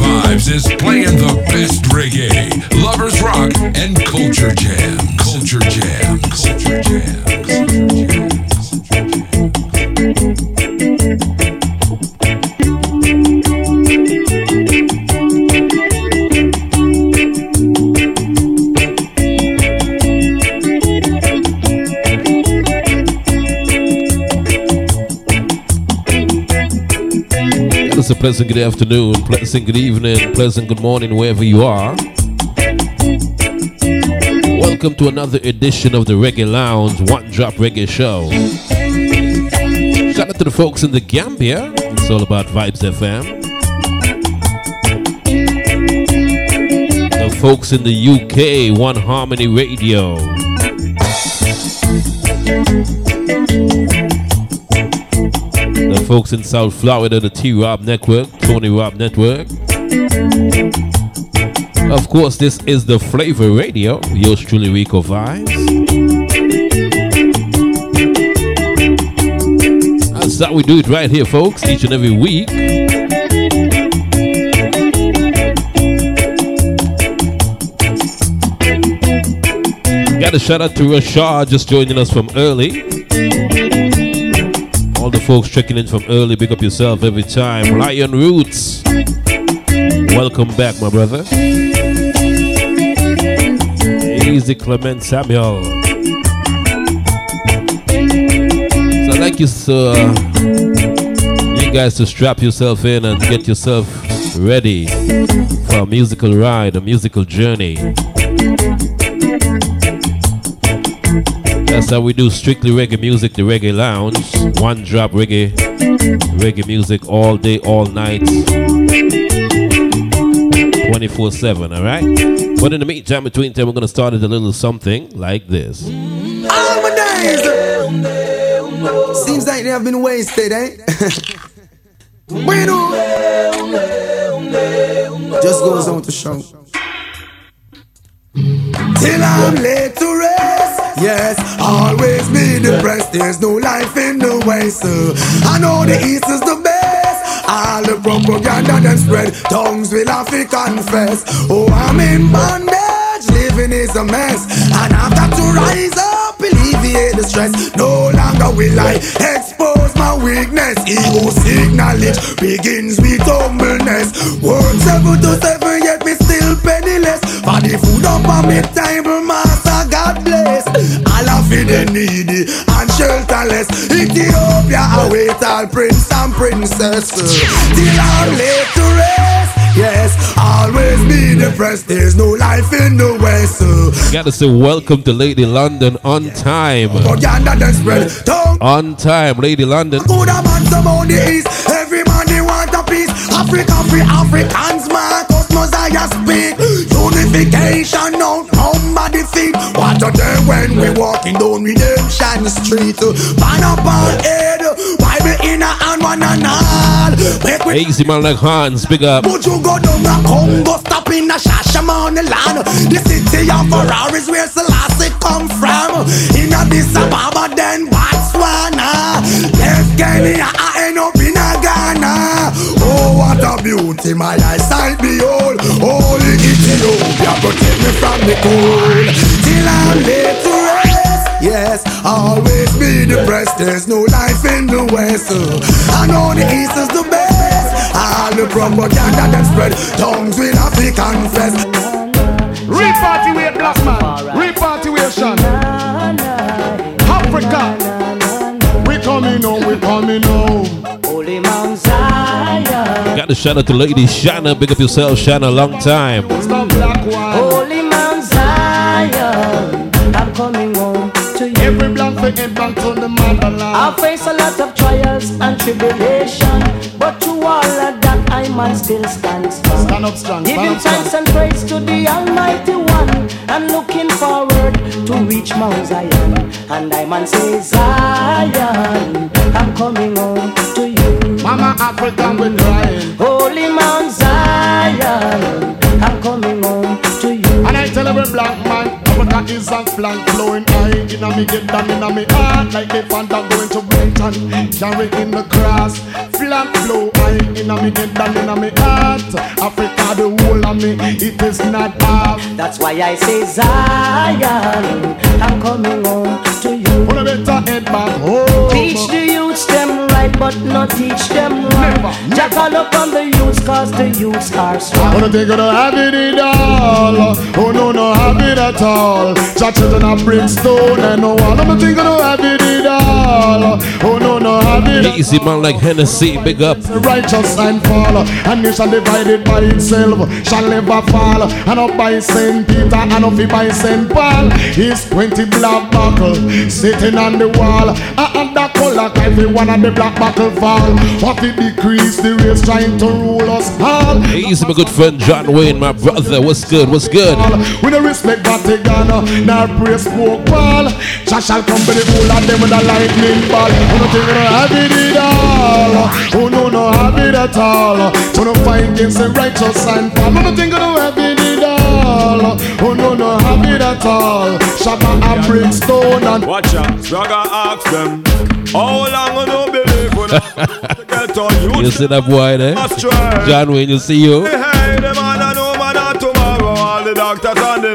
Vibes. Is playing the best reggae, lovers rock, and culture jams. Pleasant good afternoon, pleasant good evening, pleasant good morning, wherever you are. Welcome to another edition of the Reggae Lounge One Drop Reggae Show. Shout out to the folks in the Gambia. It's all about Vibes FM. The folks in the UK, One Harmony Radio. The folks in South Florida, the T Rob Network, Tony Rob Network. Of course, this is the Flavor Radio, yours truly Rico Vibes. That's how we do it right here, folks, each and every week. Got a shout out to Rashad just joining us from early. All the folks checking in from early, big up yourself every time. Lion Roots, welcome back, my brother. Easy Clement Samuel. So I'd like you, uh, you guys to strap yourself in and get yourself ready for a musical ride, a musical journey. That's how we do strictly reggae music, the reggae lounge. One drop reggae, reggae music all day, all night, 24 7, alright? But in the meantime, between time, we're going to start with a little something like this. All days. Seems like they have been wasted, eh? Just goes on to show. Till I'm laid to rest. Yes, always be depressed. There's no life in the west. Uh, I know the east is the best. All the propaganda that spread, tongues will have to confess. Oh, I'm in bondage, living is a mess, and I've got to rise up, alleviate the stress. No longer will I expose my weakness. Ego seek knowledge begins with humbleness. Work seven to seven, yet me still penniless. For the food up on me table, master. Of the needy and shelterless. Ethiopia await all prince and princess. Till I'm laid to rest. Yes, always be depressed. There's no life in the west. Gotta say, welcome to Lady London on time. Propaganda then spread. On time, Lady London. good about some on the east. Every man they want a piece. Africa free Africans, Marcus Mosiah speak. Unification now. What a day when we walking down Redemption Street. Pan up our head, Bible in a hand, one and all. Make we Easy man like Hans, big up. but you go down a Congo, stop in a Shashamane land. The city of Ferraris where Selassie come from. In Addis Ababa, then Botswana. Ah? Left Kenya, I end up in a Ghana. Oh, what a beauty, my eyesight behold. Holy Ethiopia, protect me from the cold. Till I'm laid to rest. Yes, always be depressed. There's no life in the West. I know the East is the best. All the propaganda that spread, tongues will have to confess. Repartyway, black man. Repartywation. Africa. We coming home, we coming home. To shout out to Lady Shanna. Big up yourself, Shanna. Long time. Stop black one. Holy Mount Zion, I'm coming home to you. Every black for head back to the motherland. I face a lot of trials and tribulation, but to all of that I man still stand strong. Stand up strong. Giving up thanks strong. and praise to the Almighty One and looking forward to reach Mount Zion. And I man say Zion, I'm coming home to you. Mama Africa, we crying. Holy Mount Zion, I'm coming home to you. And I tell every black man. Africa is a flank flowing high. Inna me get down inna me heart like the Fanta going to Brighton. Carry in the cross, flank flow high. Inna me get down inna me heart. Africa the whole of me, it is not half. That's why I say Zion, I'm coming home to you. Put a better head back home. Teach the youths right, but not teach them wrong. Jack all up on the youths, cause the youths are strong. Wanna think of the habit it all. Oh no, no habit at all. Churches in a brimstone and no one. I'ma think of the habit it all. Oh no, no habit at Easy man like Hennessy, big up. all Righteous and fall And nation divided by itself. Shall never fall And up by Saint Peter and up by Saint Paul. Is 20 black buckle Sitting on the wall. I And that color every one of the black buckle fall What it decrease the race trying to rule us all Easy, my good friend John Wayne, my brother. What's good? What's good? we don't respect Vatican, nor praise smoke ball. Jah shall come with the whole of them with a lightning ball. Who no think we don't have it at all? Who no no have it at all? Who against the righteous and fall? Who no think we don't have it all? Who no no have it at all? Shabba and brimstone and Watch out, Swagger ask them. How long you no believe when I get on you? You see that boy there? John Wayne, you see you? Hey, hey, them man a no man tomorrow. All the doctors and the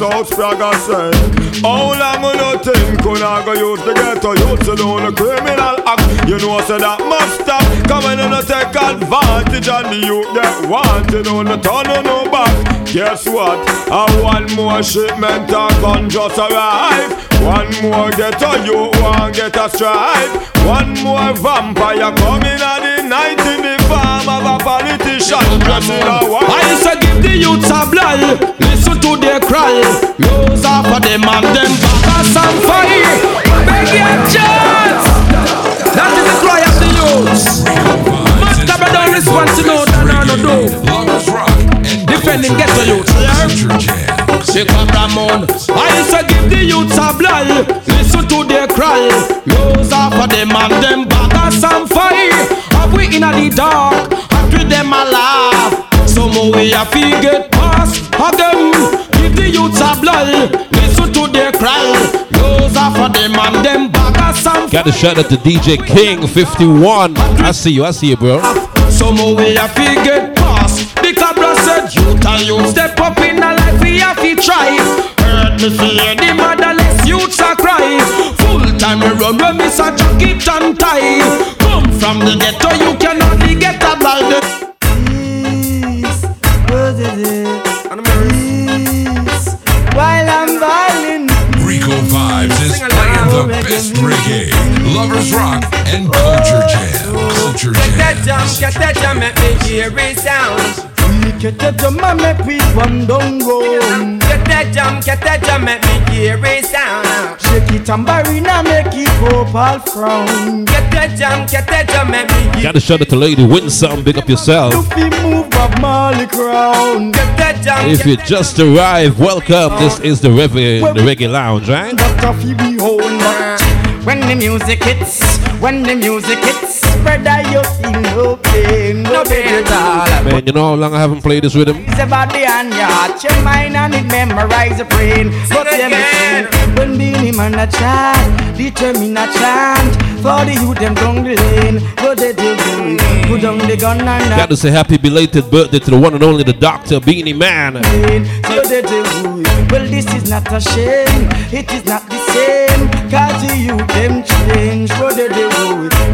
out. Swagger say. How long you no think when I go use the ghetto youth to do the criminal act? You know say that must stop. Come on and take advantage and the youth get wanted on the turn on no back. Guess what? A one more shipment a gun just arrive. One more ghetto you want get a stripe. One more vampire coming at the night in the farm of a politician dressing a white. The youths a blind Listen to their cry. Rose off of them and them backers and fire. Beg your chance. That is the cry of the youths. Master don't respond to no than no do. Defending ghetto youth, Jams. Culture Jams. Shake up Ramon. I to give the youths a blind Listen to their cry. Rose off of them and them backers and fire. Have we in the dark? After them a laugh Some way a feel get past again Give the youths a blind Listen to their cry. Rose off of them and them and Got a shout out to DJ King 51. I see you, I see you, bro. some way I fi get past The cabra said youth and youth step up in a life we have to try. Heard me fear the motherless youths a cry. Full time we run when miss a jacket and tie. Come from the ghetto you can only get a blind the best reggae, lovers rock, and culture jam. Culture Get that jam. jam, get that jam, make me hear it sound. Get the drum and make we run down road. Get that jam, get that jam, make me hear it sound. Shake it tambourine and make it go all frown. Get that jam, get that jam, make me hear Got a shout out to Lady Winsome. Big up yourself. To be move Bob Marley crown. Get that jam, If you just arrived, welcome. This is the Reggae, the reggae Lounge, right? Dr. Phoebe hold back. When the music hits, when the music hits, brother you feel no pain, no pain at all. Man, you know how long I haven't played this rhythm? It's about the hand, your heart, your mind, and it memorize the brain. But it let me again. sing. When Beenie Man a chant, determine a chant. For the youth, them down the lane. Go they do good. Put down the gun and Got to say happy belated birthday to the one and only the Doctor Beenie Man. pain. So they do good. Well, this is not a shame. It is not the same. Cause youth, them change. What they do.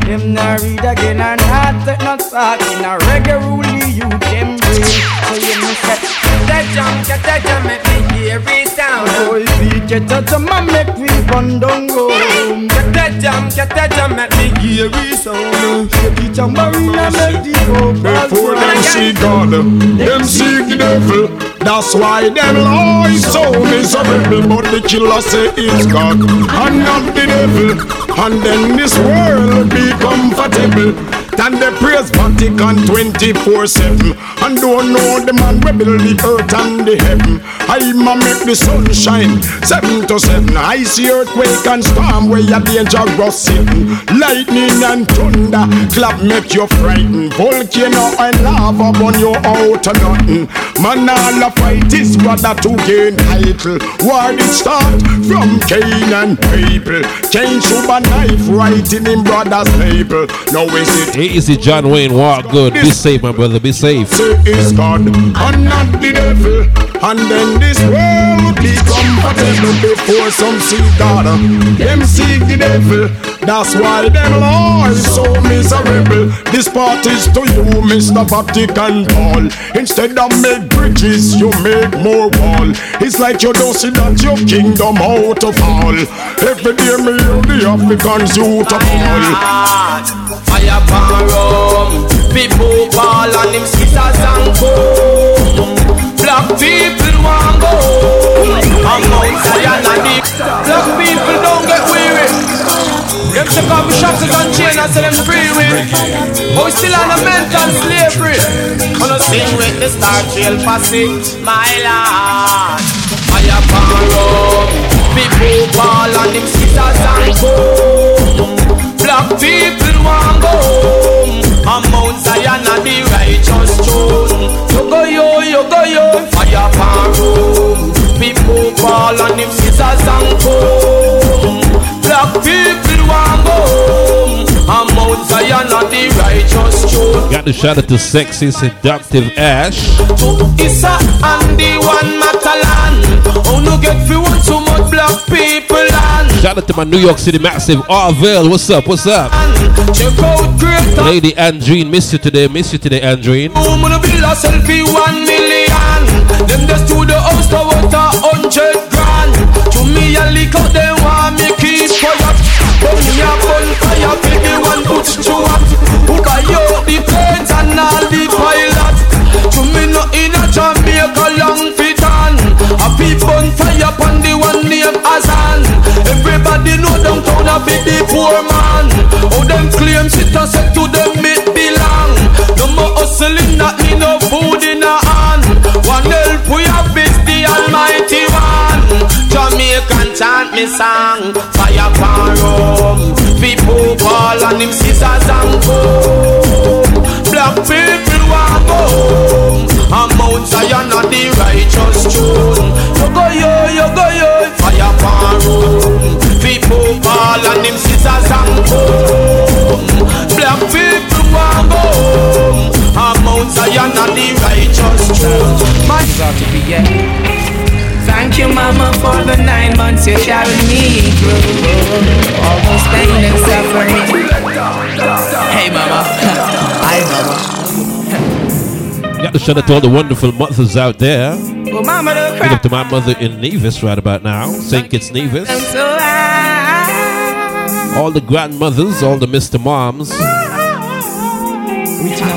Them not read again and not take not talk in a reggae rule youth, them brain. So you that jam, get that jam, make me hear it sound. Boy, we get a jam and make we run down go home. Get that jam, get that jam, make me hear it sound. Shake it tambourine and make the vocal Before them see God, them seek the devil. That's why them lies so miserable. But the killer say it's God and not the devil. And then this world be comfortable. And they praise Vatican 24-7 And don't know the man we build the earth and the heaven. I'm a make the sun shine 7 to 7 I see earthquake and storm where you dangerous Lightning and thunder clap make you frightened. Volcano and lava burn you out of nothing. Man all a fight is brother to gain title. War did start? From Cain and people Cain shoot a knife right in him brother's label Now is it Easy John Wayne walk good. Be safe my brother be safe. God and not the devil. And then this world be comfortable Before some see God. Them seek the devil That's why them lives so miserable. This part is to you Mr. Vatican Paul. Instead of make bridges you make more wall. It's like you don't see that your kingdom out of fall Every day me hear the Africans you to fall. Fire pan rum People ball and them sisters and come Black people want go. I'm Mount Zion and the Black people don't get weary Them take off the shackles and chain and say them free with. But we still on a mental slavery. Wanna sing with the Star Trail posse My lord. Fire pan rum People ball and them sisters and come Black people want go home And Mount Zion and the righteous throne. You go yo, you go yo. Fire pan room People fall and them scissors and comb to shout out to sexy seductive Ash Issa and the one Matalan Oh no get free one too much black people land Shout out to my New York City massive Arville What's up what's up Check out greater Lady Andreen miss you today miss you today Andreen oh, Boom, gonna build a selfie one million. Them just to the house to hundred grand. To me lick out them want me keep quiet. But me a baby one you up. You the planes and all the pilot? To me in a Jamaica long. A people fire upon the one named Azan. Everybody know a bit the poor man. Oh them claim to them it belong. No more hustling, not no food in a hand. One help we have is the Almighty One. Jamaican chant me song, fire rum. People call and him scissors and comb. Black people want go home. And Mount Zion and the righteous throne. You go yo, you go yo, fire pan rum. People call and him scissors and comb. Black people want go home. And Mount Zion and the righteous throne. My Thank you, Mama, for the nine months you carried me through all those pain and suffering. Hey, Mama. Hi, Mama. Got to shout out to all the wonderful mothers out there Oh, Mama, the Big up to my mother in Nevis right about now St. Kitts Nevis so. All the grandmothers All the Mr. Moms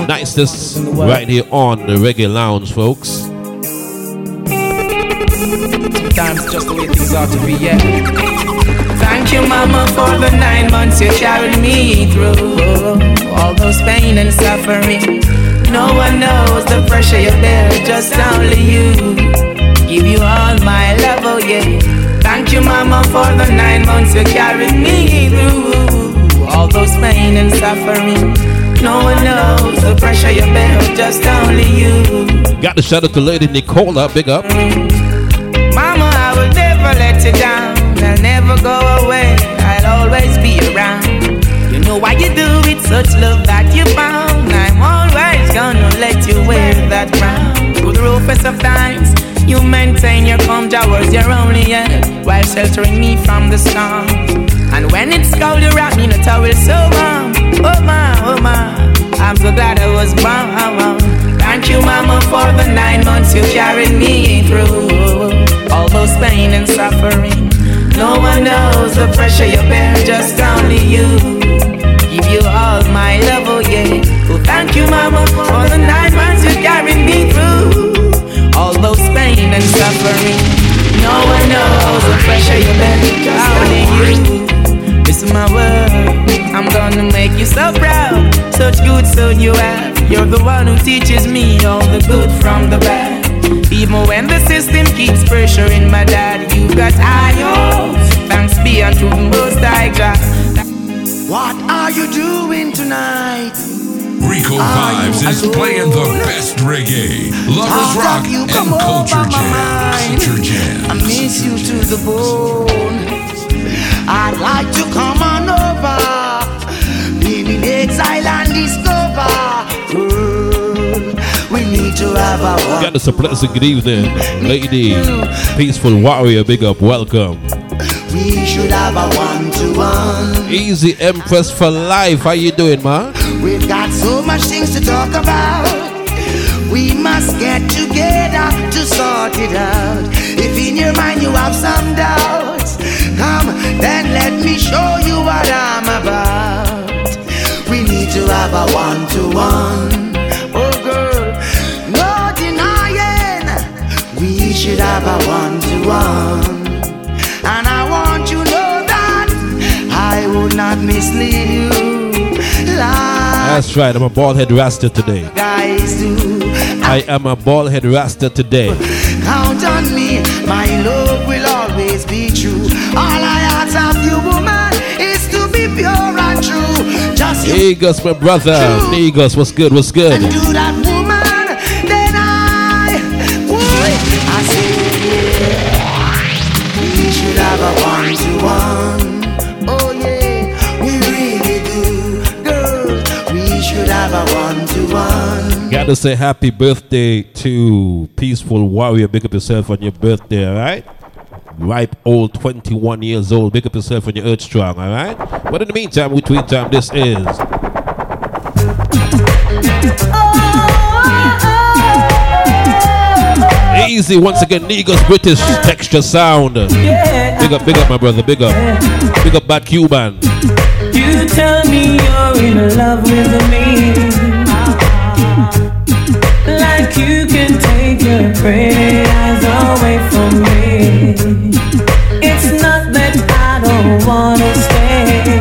Nicest right here on the Reggae Lounge folks Sometimes just the way things ought to be, yeah. Thank you, Mama, for the nine months you carried me through all those pain and suffering. No one knows the pressure you bear, just only you. Give you all my love, oh yeah. Thank you, Mama, for the nine months you carried me through all those pain and suffering. No one knows the pressure you bear, just only you. Got to shout out to Lady Nicola Big up never let you down. I'll never go away. I'll always be around. You know why you do it, such love that you found. I'm always gonna let you wear that crown. Through the roughest of times, you maintain your calm towards your only end while sheltering me from the storm. And when it's cold, you wrap me in a towel so warm. Oh my, oh my, I'm so glad I was born. Thank you, Mama, for the nine months you carried me through all those pain and suffering. No one knows the pressure you bear, just only you. Give you all my love, oh yeah. Oh, thank you, Mama, for the nine months you carried me through all those pain and suffering. No one knows the pressure you bear, just only you. This is my word. I'm gonna make you so proud, such good son you have. You're the one who teaches me all the good from the bad. Even when the system keeps pressuring my dad, you got high hopes. Thanks be unto the most high God. What are you doing tonight? Rico Vibes is playing the best reggae, lovers rock, and culture jam. Culture jam. I miss you to the bone. I'd like to We got us a pleasant good evening, lady. Peaceful warrior, big up, welcome. We should have a one-to-one. Easy Empress for life. How you doing, man? We've got so much things to talk about. We must get together to sort it out. If in your mind you have some doubts, come then let me show you what I'm about. We need to have a one to one should have a one to one. And I want you to know that I would not mislead you. Like That's right. I'm a bald head rasta today. guys do. I am a bald head rasta today. Count on me, my love will always be true. All I ask of you, woman, is to be pure and true. Just Negus, my brother. Negus, what's good? What's good? Should have a one to one. Oh yeah, we really do, girl. We should have a one to one. Gotta say happy birthday to Peaceful Warrior. Big up yourself on your birthday, alright? Ripe old 21 years old. Big up yourself on your earth strong, alright? But in the meantime, we tweet time. This is. Oh, Easy once again, Negus British texture sound. Big up, big up, my brother, big up. Big up, Bad Cuban. You tell me you're in love with me. Like you can take your away from me. It's not that I don't wanna stay.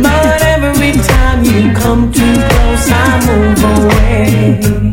But every time you come too close, I move away.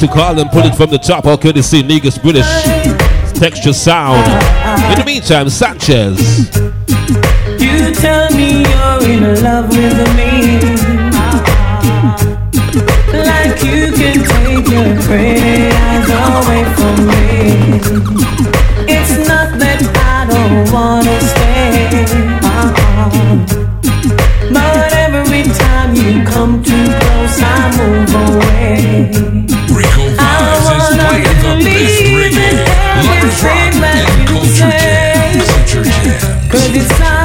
To call and pull it from the top. You see Negus British texture sound? In the meantime, Sanchez. You tell me you're in love with me. Like you can take your pretty eyes away from me. It's not that I don't wanna stay. But every time you come too close, I move away. Lovers rock, everything that and you culture jam. Culture jam. Cause it sounds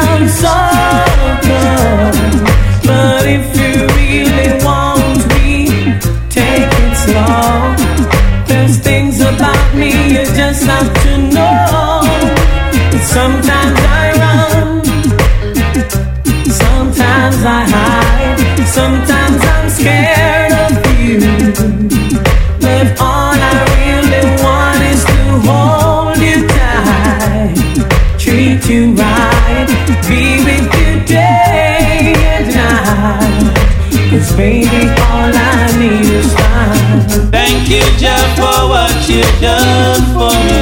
you've done for me.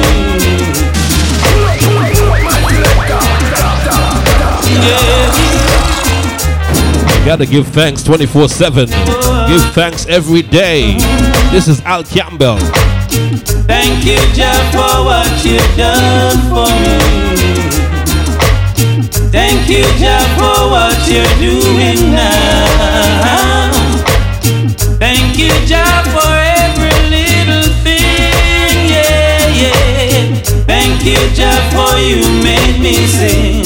Yeah. Gotta give thanks 24 7. Give thanks every day. This is Al Campbell. Thank you, Jeff, for what you've done for me. Thank you, Jah, for what you're doing now. Thank you, Jah, for Jah, for you made me sing.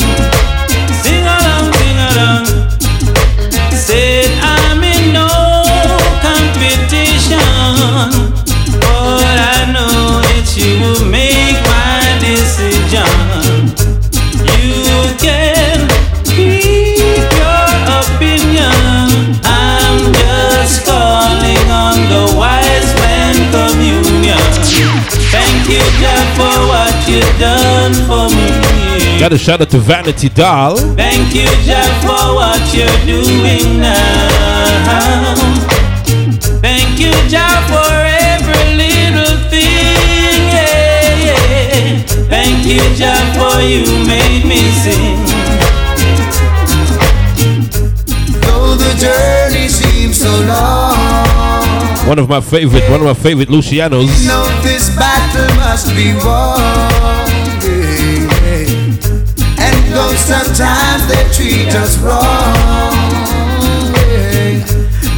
Sing along, sing along. Said I'm in no competition, but I know that you will make my decision. You can keep your opinion. I'm just calling on the wise you, God, for what you've done for me. Got a shout out to Vanity Doll. Thank you, Jah, for what you're doing now. Thank you, Jah, for every little thing. Yeah, yeah. Thank you, Jah, for you made me sing. Though the journey seems so long, One of my favorite, one of my favorite Lucianos. Must be won. yeah. And though sometimes they treat us wrong, yeah,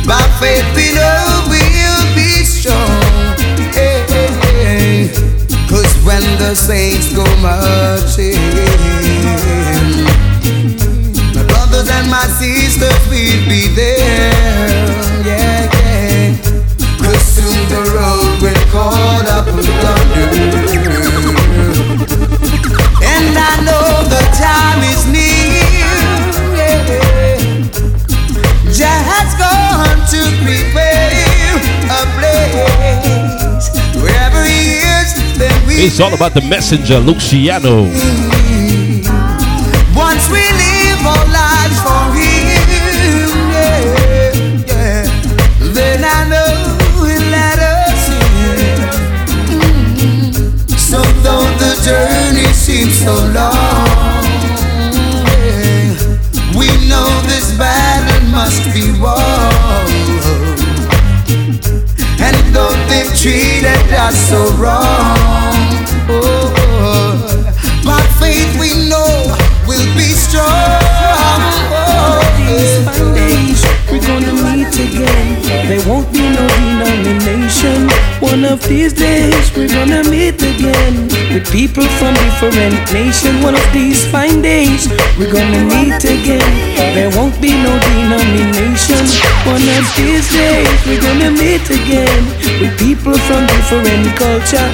by faith we know we'll be strong. yeah, yeah. Cause when the saints go marching, my brothers and my sisters will be there. Yeah. Soon the road will up thunder. And I know the time is near. Yeah. Gone to prepare a place. Wherever he is, It's all about the messenger, Luciano. once we live our lives seems so long, we know this battle must be won. And though they've treated us so wrong, oh, oh, by faith we know we'll be strong. Oh, These fine days, we're gonna meet again. There won't. One of these days, we're gonna meet again with people from different nations. One of these fine days, we're gonna meet again. There won't be no denomination. One of these days, we're gonna meet again with people from different culture.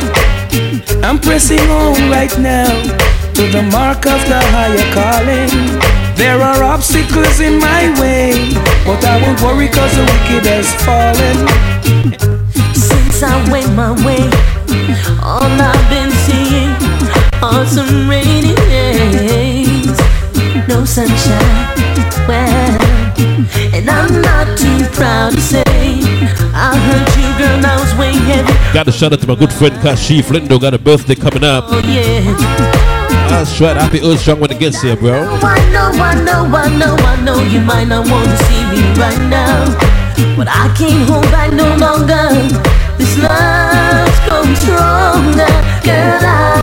I'm pressing on right now to the mark of the higher calling. There are obstacles in my way, but I won't worry cause the wicked has fallen. Since I went my way, all I've been seeing are some rainy days. No sunshine, well, and I'm not too proud to say I heard you, girl, I was way heavy. Got a shout out to my good friend Kashif Lindo. Got a birthday coming up. Oh yeah. That's right. Happy Earth Strong when it gets here, bro. Oh, I know, I know, I know, I know you might not want to see me right now. But I can't hold back no longer. Stronger. Girl, I,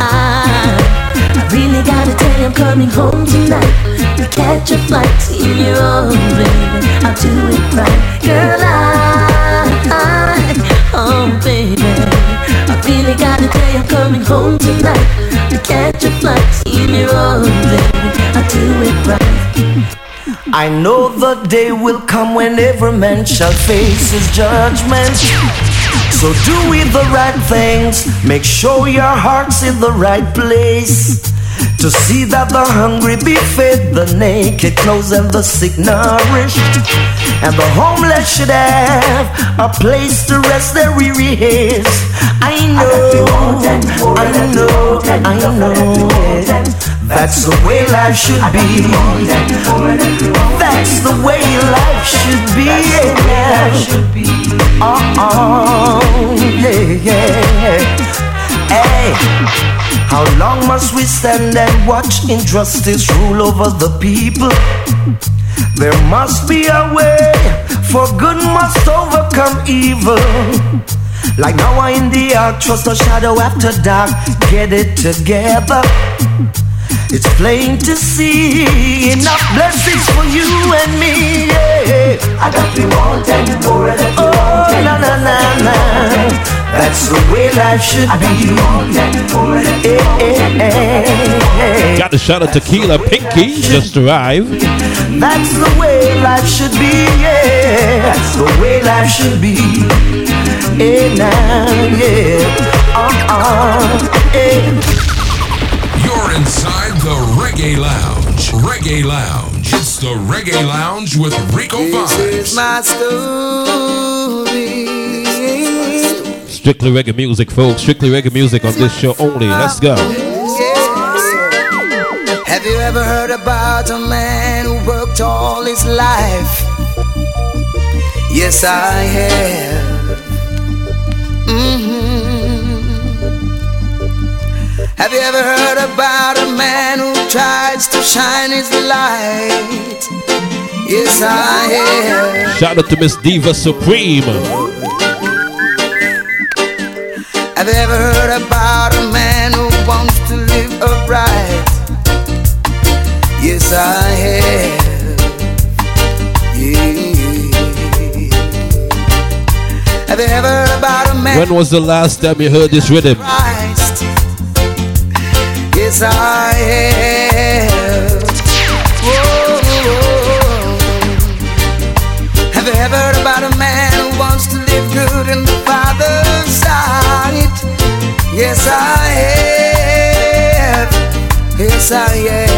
I, really gotta tell you I'm coming home tonight. We catch a flight in your own, baby. I'll do it right. Girl, I, oh, baby. I really gotta tell you I'm coming home tonight. We catch a flight your own, baby. I'll do it right. I know the day will come when every man shall face his judgment. So do we the right things, make sure your heart's in the right place. To see that the hungry be fed, the naked clothes, and the sick nourished. And the homeless should have a place to rest their weary heads. I know, I know, I know. That's the way life should be. That's the way life should be. Yeah. Oh, yeah, yeah. Hey, how long must we stand and watch injustice rule over the people? There must be a way, for good must overcome evil. Like Noah in the ark, trust the shadow after dark, get it together. It's plain to see enough blessings for you and me. Yeah. I got me want and more and oh, na na na na. That's the way life should be. Eh, eh, eh. Got a shot of tequila. Pinky just arrived. That's the way life should be. Yeah. That's the way life should be. Eh, now, yeah. Uh, uh, eh. You're inside the Reggae Lounge. Reggae Lounge. It's the Reggae Lounge with Rico This is my story. Strictly reggae music, folks. Strictly reggae music on this show only. Let's go. Have you ever heard about a man who worked all his life? Yes, I have. hmm Have you ever heard about a man who tries to shine his light? Yes, I have. Shout out to Miss Diva Supreme. Have you ever heard about a man who wants to live upright? Yes, I have. Yeah. Have you ever heard about a man When was the last time you heard this rhythm? Christ? Yes, I have. Whoa. Have you ever heard about a man who wants to live good in the Father's sight? Yes, I have. Yes, I have.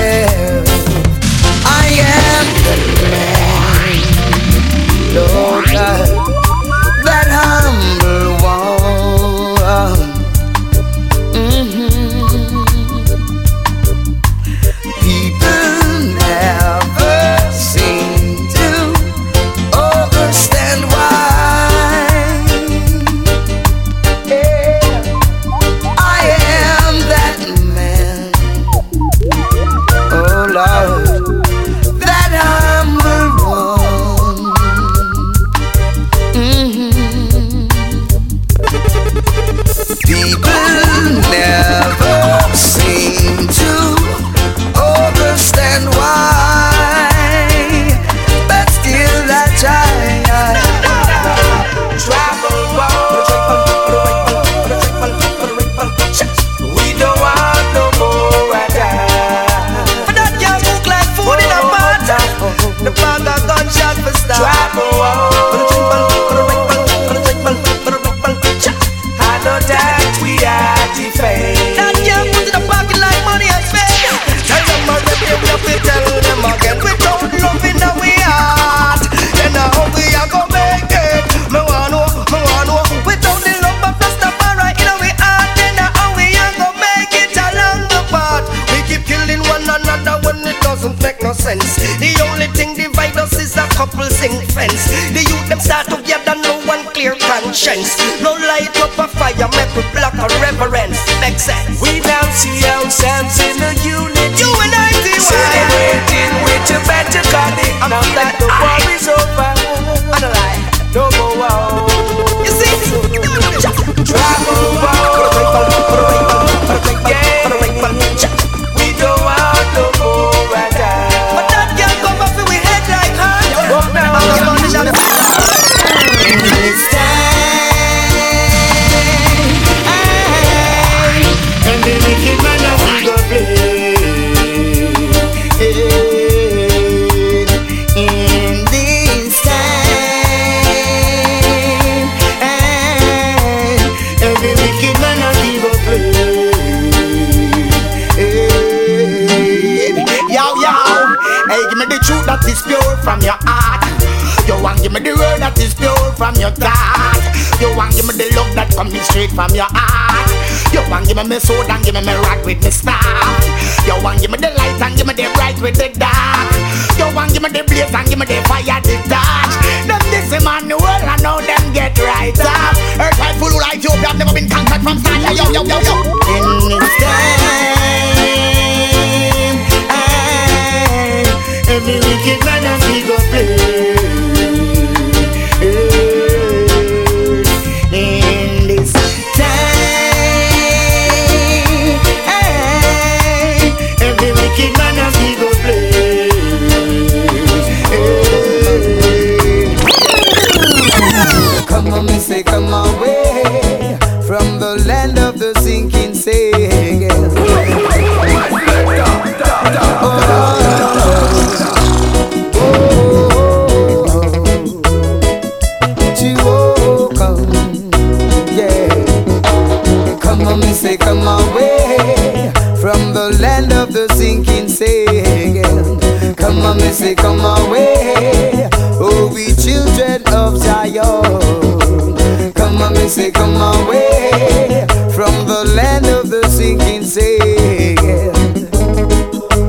Come on, me say, come away from the land of the sinking.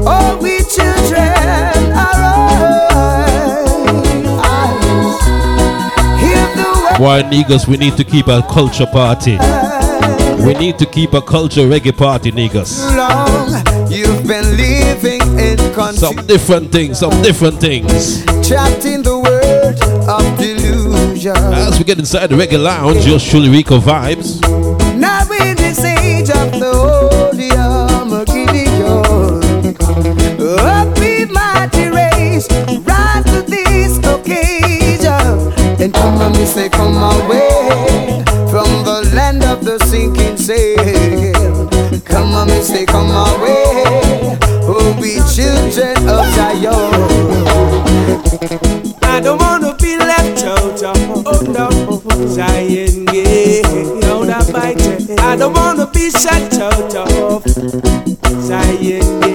Oh, we children arise. Hear the Why, niggas, we need to keep a culture party. We need to keep a culture reggae party, niggas. long you've been living in Some different things, some different things. trapped in the world delusion. As we get inside the reggae lounge, yours truly Rico vibes. Now in this age of the holy Armageddon, up in mighty race, rise to this occasion, and come on, me say, come away from the land of the sinking sail. Come on, me say, come away, oh, we children of Zion. I don't wanna be shut out of Zion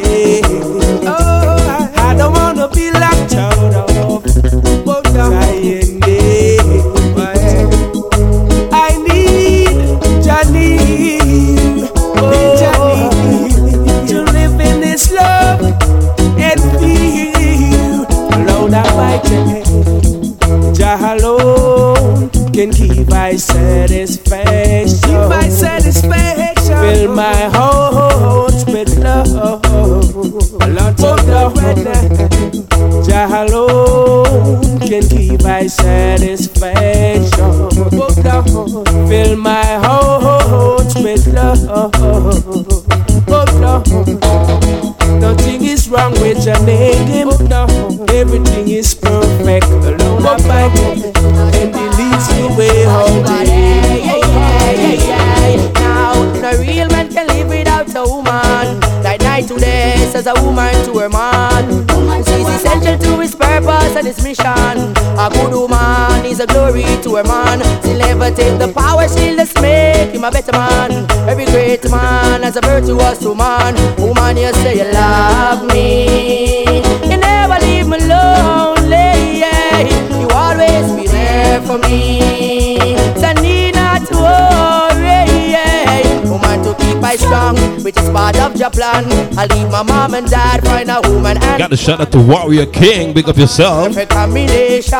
my heart with love. A lot of love now. Jah alone can keep my satisfaction. Fill my heart with love. Oh, love. Nothing is wrong with your name. No, everything is perfect. Alone I fight and he leads the way all day. Like night to day, says a woman to her man. She's essential to his purpose and his mission. A good woman is a glory to her man. She'll never take the power, she'll just make him a better man. Every great man has a virtuous woman. Woman, you say you love me. You never leave me lonely. Yeah. You always be there for me. So need Woman to keep I strong, which is part of your plan. I leave my mom and dad, find a woman and Got to shout out to Warrior King. Big up yourself. perfect combination.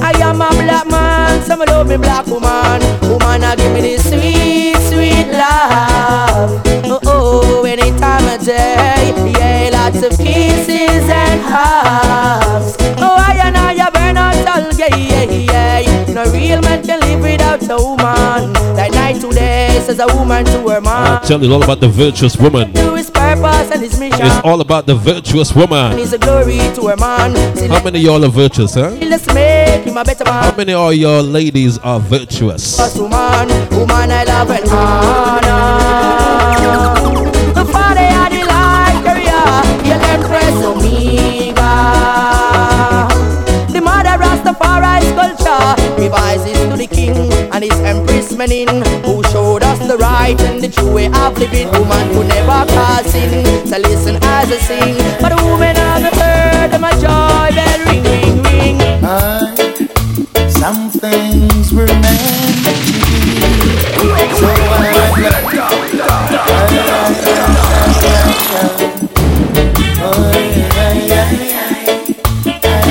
I am a black man, some love me black woman. Woman, I give me this sweet, sweet love. Oh, oh, any time of day. Yeah, lots of kisses and hugs. Oh, I and I burn out all yeah, yeah, yeah. No real man can live without a woman. That night today says a woman to her man. I tell you all about the virtuous woman. His purpose and his mission. It's all about the virtuous woman. He's a glory to her man. How many of y'all are virtuous, huh? let's make him a better man. How many of your ladies are virtuous? Woman, woman I love and honor. The father had the light career, the empress Omega. The mother Rastafari culture revises to the king and his empress Menin, who showed us the right and the true way of living. Woman who never cause sin, so listen as I sing. But the woman of the earth, my joy bell ring, ring, ring. Some things were meant to be. So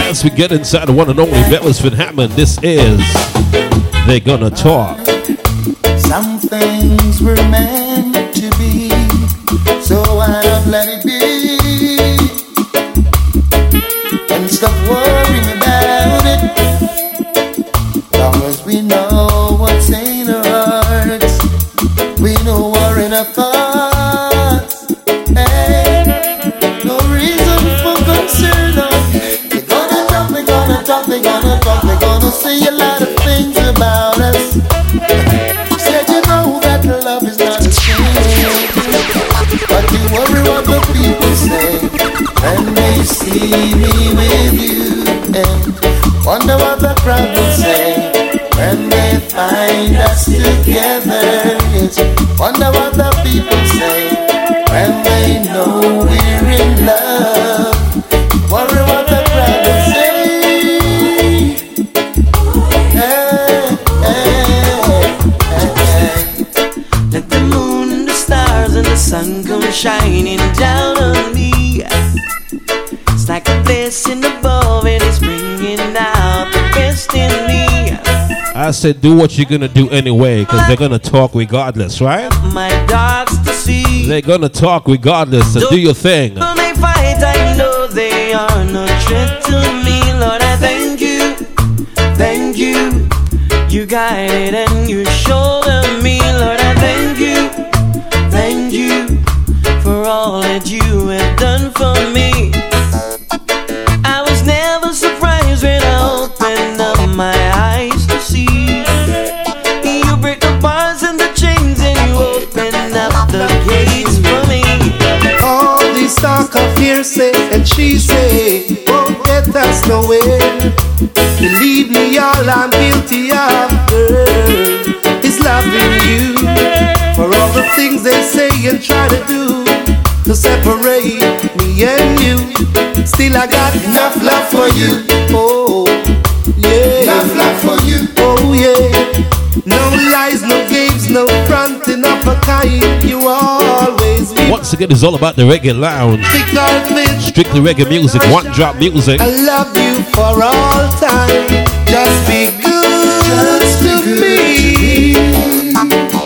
As we get inside the one and only Bettlersford Hammond, this is They're Gonna Talk. Some things were meant to be. So why not let it be? And stop worrying see me with you, and wonder what the crowd will say when they find us together. Wonder what the people I said, do what you're gonna do anyway, because they're gonna talk regardless, right? My dogs to see. They're gonna talk regardless, so do your thing. They fight, I know they are no threat to me. Lord, I thank you, thank you. You guided and you she say won't get us nowhere. Believe me, all I'm guilty of, girl, is loving you. For all the things they say and try to do to separate me and you. Still, I got enough love for you. Oh, yeah. Enough love for you. Oh, yeah. No lies, no games, no fronting up a kind. You be Once again, it's all about the reggae lounge. Strictly reggae music, one drop music. I love you for all time. Just be good to me.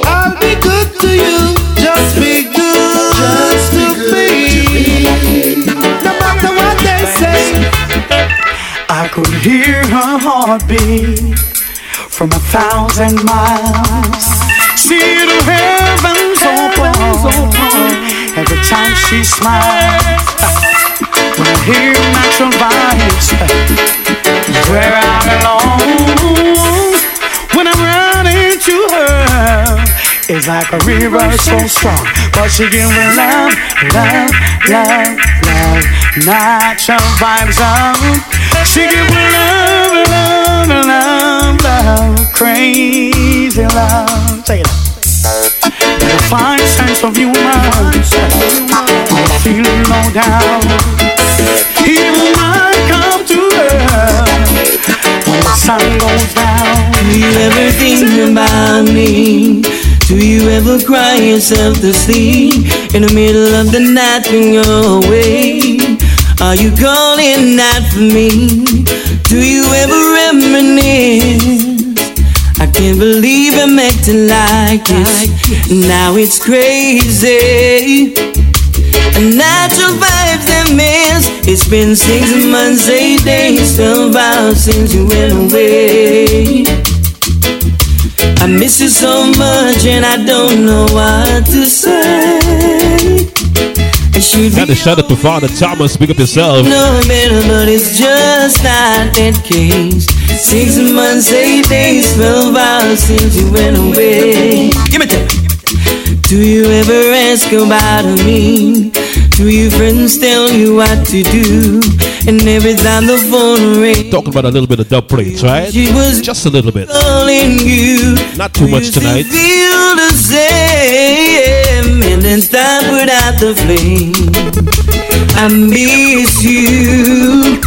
I'll be good to you. Just be good to me. No matter what they say. I could hear her heartbeat from a thousand miles. See the heavens open time she smiles. When I hear natural vibes, where I belong. When I'm running to her, it's like a river so strong. But she give me love, love, love, love, natural vibes up. She give me love, love, love, love, crazy love. Take it The fine sense of humor, I'm feeling low down. Even I come to her when the sun goes down. Do you ever think about me? Do you ever cry yourself to sleep in the middle of the night when you're away? Are you calling out for me? Do you ever reminisce? Can't believe I'm acting like this. Now it's crazy. Natural vibes and miss. It's been six months, eight days, twelve since you went away. I miss you so much and I don't know what to say. I should Had to shout out to Father Thomas, speak up yourself. No better, but it's just not that case. Six months, eight days, twelve hours since you went away. Give me that. Do you ever ask about me? Do your friends tell you what to do? And every time the phone rings, Talking about a little bit of dub plates, right? She was Just a little bit. calling you. Not too much tonight. Feel the same, and then time put out the flame. I miss you.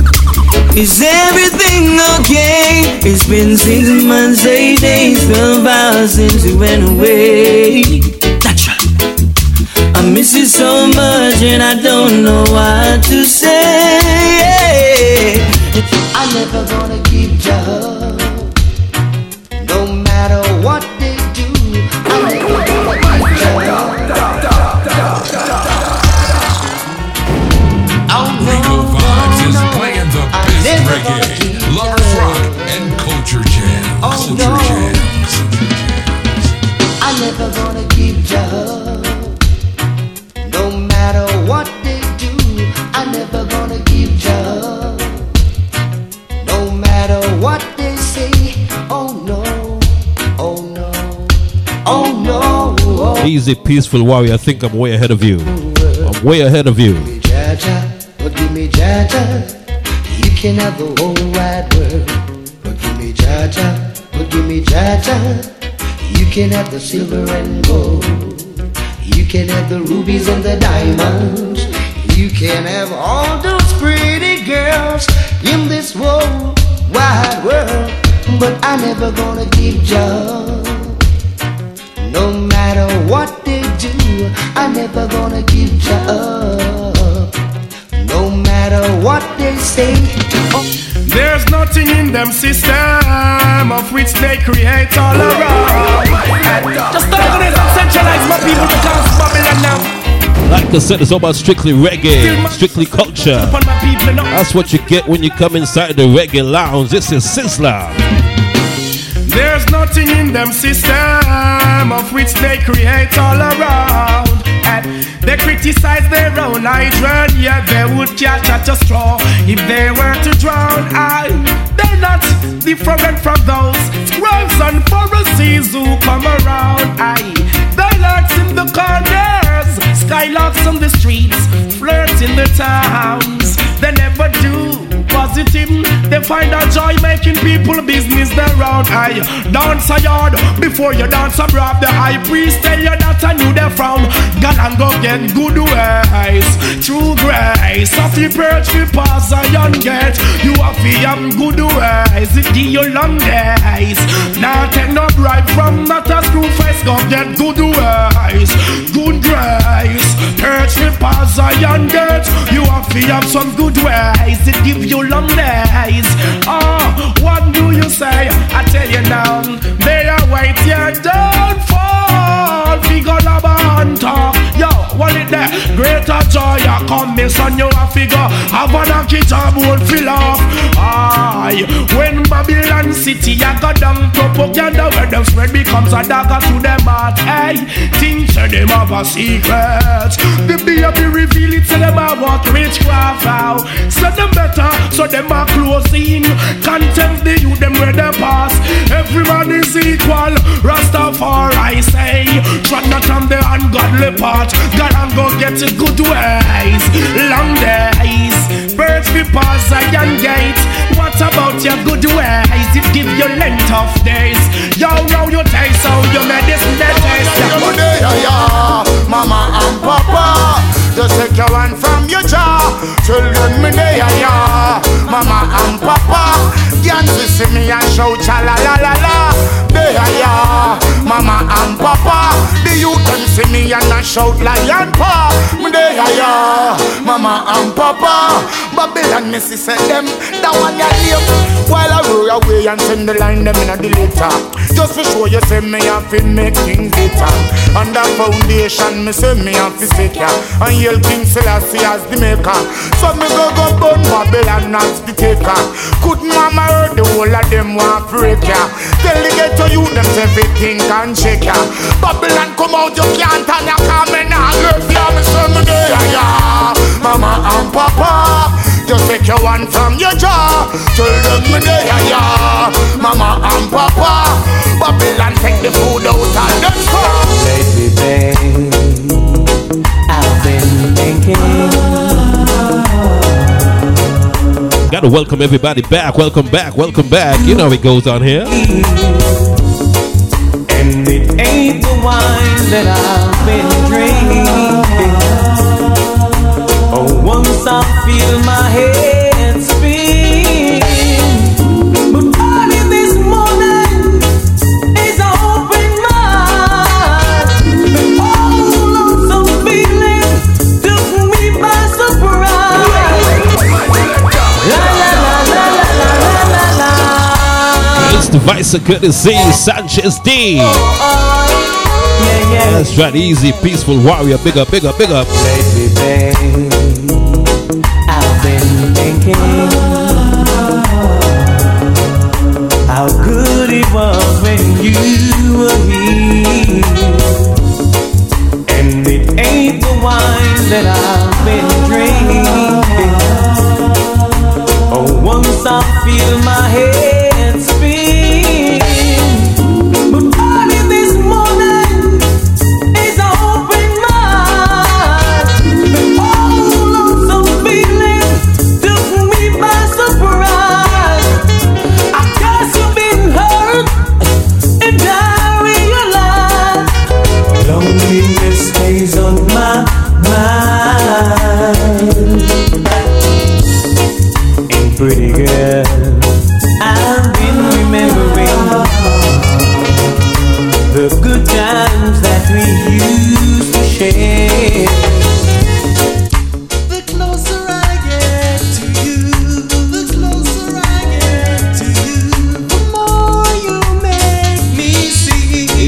Is everything okay? It's been six months, eight days, twelve hours since you went away. Miss you so much, and I don't know what to say. I'm never gonna Easy, peaceful warrior. I think I'm way ahead of you. I'm way ahead of you. Jaja, forgive me, Jaja. You can have the whole wide world. Forgive me, Jaja, forgive me, Jaja. You can have the silver and gold. You can have the rubies and the diamonds. You can have all those pretty girls in this whole wide world. But I never gonna give you. No matter what they do, I'm never gonna give you up. No matter what they say. Oh. There's nothing in them system of which they create all around. Just organize and centralize my people because Babylon now. Like I said, it's all about strictly reggae, strictly culture. That's what you get when you come inside the reggae lounge. This is Sizzla. There's nothing in them system of which they create all around. And they criticize their own hydrant, yeah, they would catch at a straw if they were to drown. I, they're not different from those scribes and Pharisees who come around. I, they lurks in the corners, skylocks on the streets, flirts in the towns. They never do positive. They find a joy making people business their round. I dance a yard before you dance abroad. The high priest tell you that I knew they from. God and go get good ways. True grace. Of you perch we pass a young gate. You have to have good ways. It give you long days. Now take no bribe from not a screw face. Go get good ways. Good grace. Perch we pass a young gate. You to have some good ways. It give you long days. Oh, what do you say? I tell you now, they are waiting downfall. Figure number hunter. Yo, it there? Greater joy, I come, me son, you a figure. Have a knocky job, won't fill off. Aye, when Babylon City, I got down propaganda where them spread becomes a dagger to them heart. Hey, things say them have a secret. The baby reveal it, say them have what witchcraft out. So them better, so them are close in. Contempt the youth, them where they pass. Everyone is equal. Rastafari say, tread not on the ungodly path. God and go get it good ways. Long days, birds be pass a young gate. What about your good ways? It give you length of days. Yo, yo, you taste so you medicine taste. Yeah, mama and papa. Just take your hand from your jaw. Children, me there, yeah. Mama and papa. You see me and shout cha la la la la. There, yeah. Mama and papa. The youth can see me and I shout lion paw. Me there, yeah. Mama and papa. Babylon, me see say them. That one ya live. While I roll away and send the line them in a the later. Just to show you say me have to make things better. On the foundation, me say me have to stick ya. And hail King Selassie as the maker. So me go go burn Babylon as the taker. Could mama heard the whole of them want break ya. Tell the ghetto you them everything can shake ya. Babylon come out you can't and you come in and love ya. Me me there ya. Mama and Papa. Just take your one from your jaw. Tell them me there ya. Mama and Papa. Babylon take the food out and them come. I've been thinking. Gotta welcome everybody back. Welcome back. Welcome back. You know it goes on here. And it ain't the wine that I've been drinking. Oh, once I feel my head Vice of Courtesy, Sanchez D. That's right, easy, peaceful warrior. Big up, big up, big up. Lately, babe, I've been thinking how good it was when you were here. And it ain't the wine that I've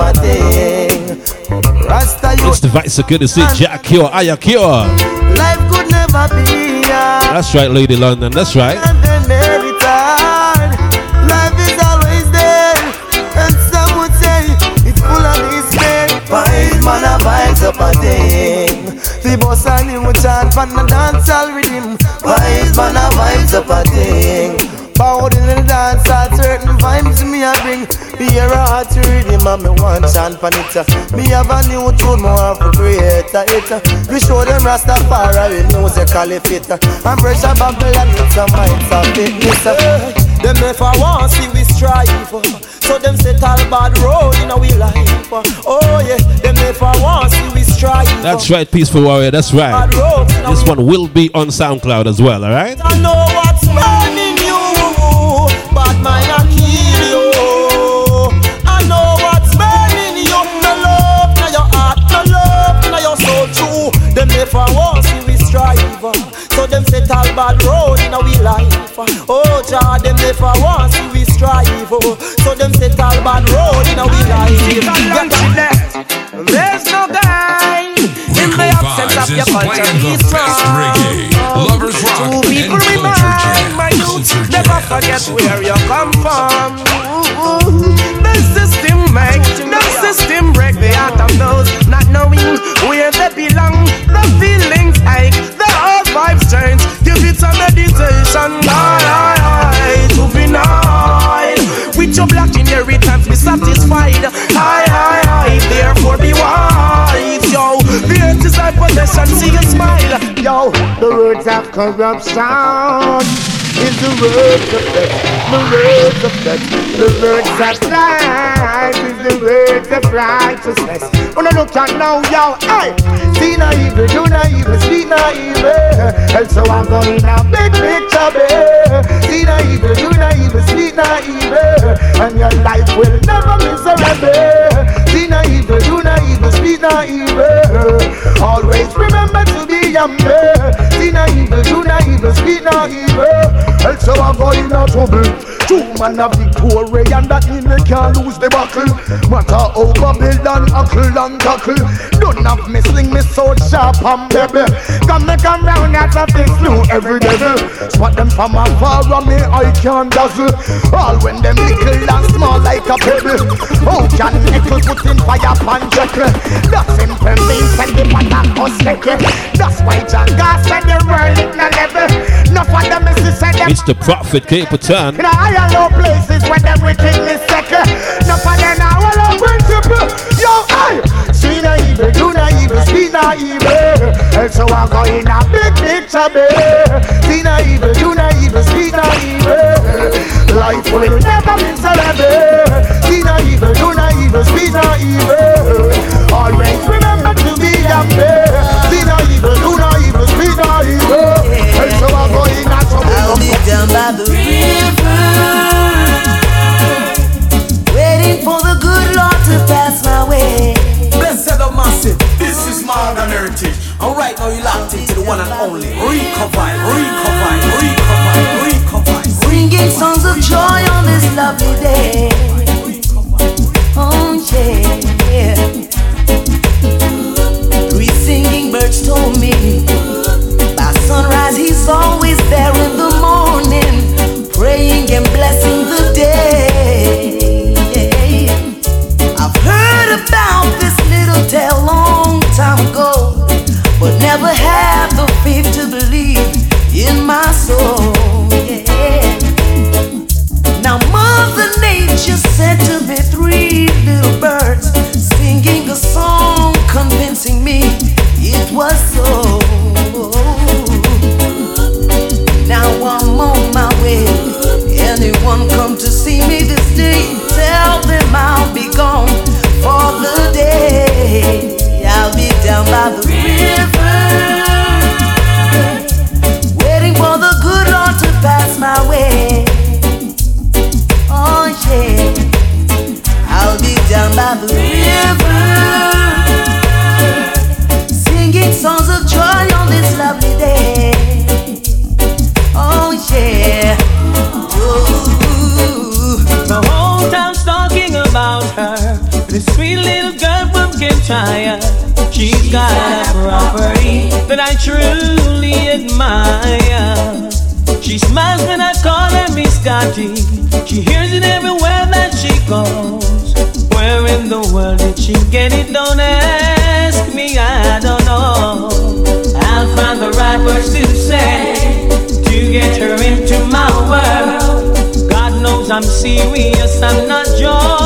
a thing. Rasta you It's the Vice Good to see Jack Cure, Aya Cure. life could never be hard. That's right, Lady London. That's right. And life is always there, and some would say it's full of despair. Man, a vibes up a thing. Fi boss a new chant pan a dancehall rhythm. Vibes, man, a vibes up a thing. Power me a bring. Me hear a heart to rhythm and me want chant pan it. Me have a new tune, more have to create a uh. We show them Rastafari musically fit. And pressure Babylon with some minds of fitness. Them never want see we strive. So them set all bad road in our life. Oh yeah, them never want see we strive. That's right, Peaceful Warrior. That's right. This one will be on SoundCloud as well, all right? I know what's burning you, but mine so all bad road in our life. Oh Jah, them never want see we strive, so them set all bad road in our life. There's no guy in the absence of your is culture. playing the He's best strong. reggae, lovers rock, Two people culture remind my youth never forget where you come from. The system make the system break the heart of those not knowing where they belong. The feelings ache, the whole vibes change. Give it a meditation, aye, aye, aye, juvenile. With your black inheritance, be satisfied. Aye, aye, aye, therefore be wise, yo. The earth is thy possession, see you smile, yo. The words of corruption is the words of death, the words of death, the words of life is the words of righteousness. Oh, when I look at now, yo, hey, see no evil, do no evil, speak no evil. And so I'm going a big picture, babe. See no evil, do no evil, speak no evil. And your life will never miserable. See no evil, do no evil, speak no evil. Always remember to be humble. See no evil, do no evil, speak no evil. And so I'm going in trouble. Two man a victory and that they can't lose the battle. Matter how and huckle and tackle. Don't have me sling me so sharp and baby. Come me come round as a fix new every devil. Spot them from afar and me I can dazzle. All when them little and small like a pebble. Oh John Nichols put in fire pan Jekyll. That simple means send the matter us That's why John Gas said the world in a level. Enough of them is to say them It's the Prophet Cape Town. in a higher low places when everything is second. No for them now all our principle. Yo, I see no evil, do no evil, speak no evil. And so I'm going a big picture, babe. See no evil, do no evil, speak no evil. Life will never be miserable. See no evil, do no evil, speak no evil. Always remember to be humble. See no evil, do no evil, speak no evil. And so I'm going a trouble. I'll be down by the river. ground and heritage. Alright, now you locked into the one and only. Recover, recover, recover, recover. Singing songs of joy on this lovely day. Oh, yeah. Three singing birds told me by sunrise he's always there in the morning, praying and blessing the day. I've heard about this to tell long time ago, but never had the faith to believe in my soul. Yeah. Now Mother Nature said to me three little birds singing a song, convincing me it was so. Now I'm on my way. Anyone come to see me this day? Tell them I'll be gone for the day. I'll be down by the river, waiting for the good Lord to pass my way. Oh yeah, I'll be down by the river, Kintyre. She's got a property that I truly admire. She smiles when I call her Miss Scotty. She hears it everywhere that she goes. Where in the world did she get it? Don't ask me, I don't know. I'll find the right words to say to get her into my world. God knows I'm serious, I'm not joking.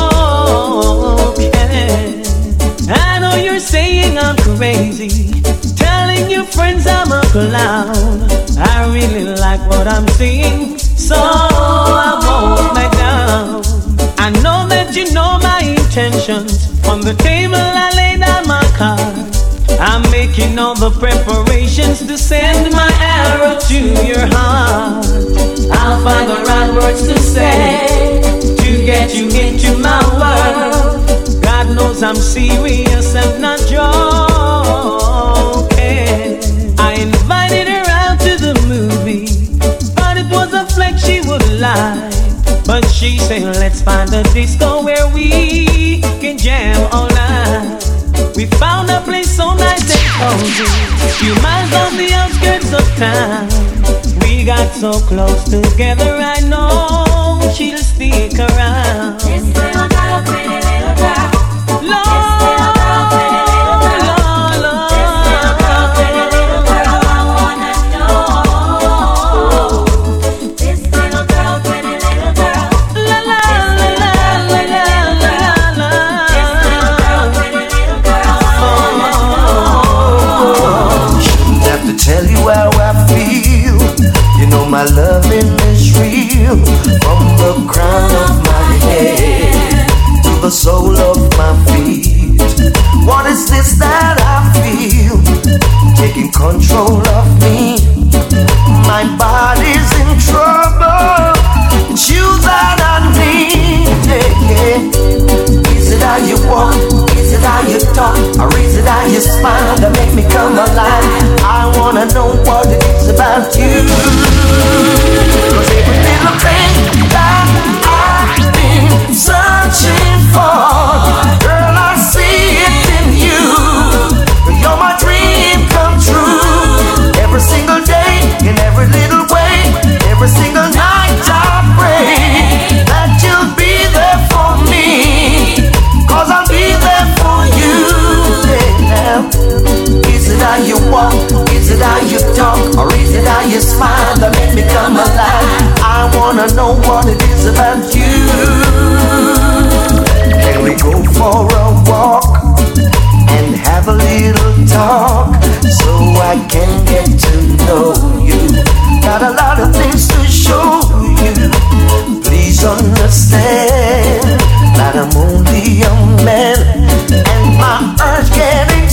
You're saying I'm crazy, telling your friends I'm a clown. I really like what I'm seeing, so I won't back down. I know that you know my intentions. On the table, I lay down my card. I'm making all the preparations to send my arrow to your heart. I'll find the right words to say to get you into my world. Knows I'm serious, I'm not joking. I invited her out to the movie, but it was a flex she would like. But she said, let's find a disco where we can jam all night. We found a place so nice and cozy, few miles on the outskirts of town. We got so close together, I know she'll stick around. Shouldn't is this that I feel? Taking control of me. My body's in trouble. It's you that I need. Yeah, yeah. Is it how you walk? Is it how you talk? Or is it how you smile that make me come alive? I wanna know what it is about you. Cause every little thing that I've been searching walk? Is it how you talk? Or is it how you smile that make me come alive? I wanna know what it is about you. Can we go for a walk and have a little talk so I can get to know you? Got a lot of things to show you. Please understand that I'm only a man and my urge getting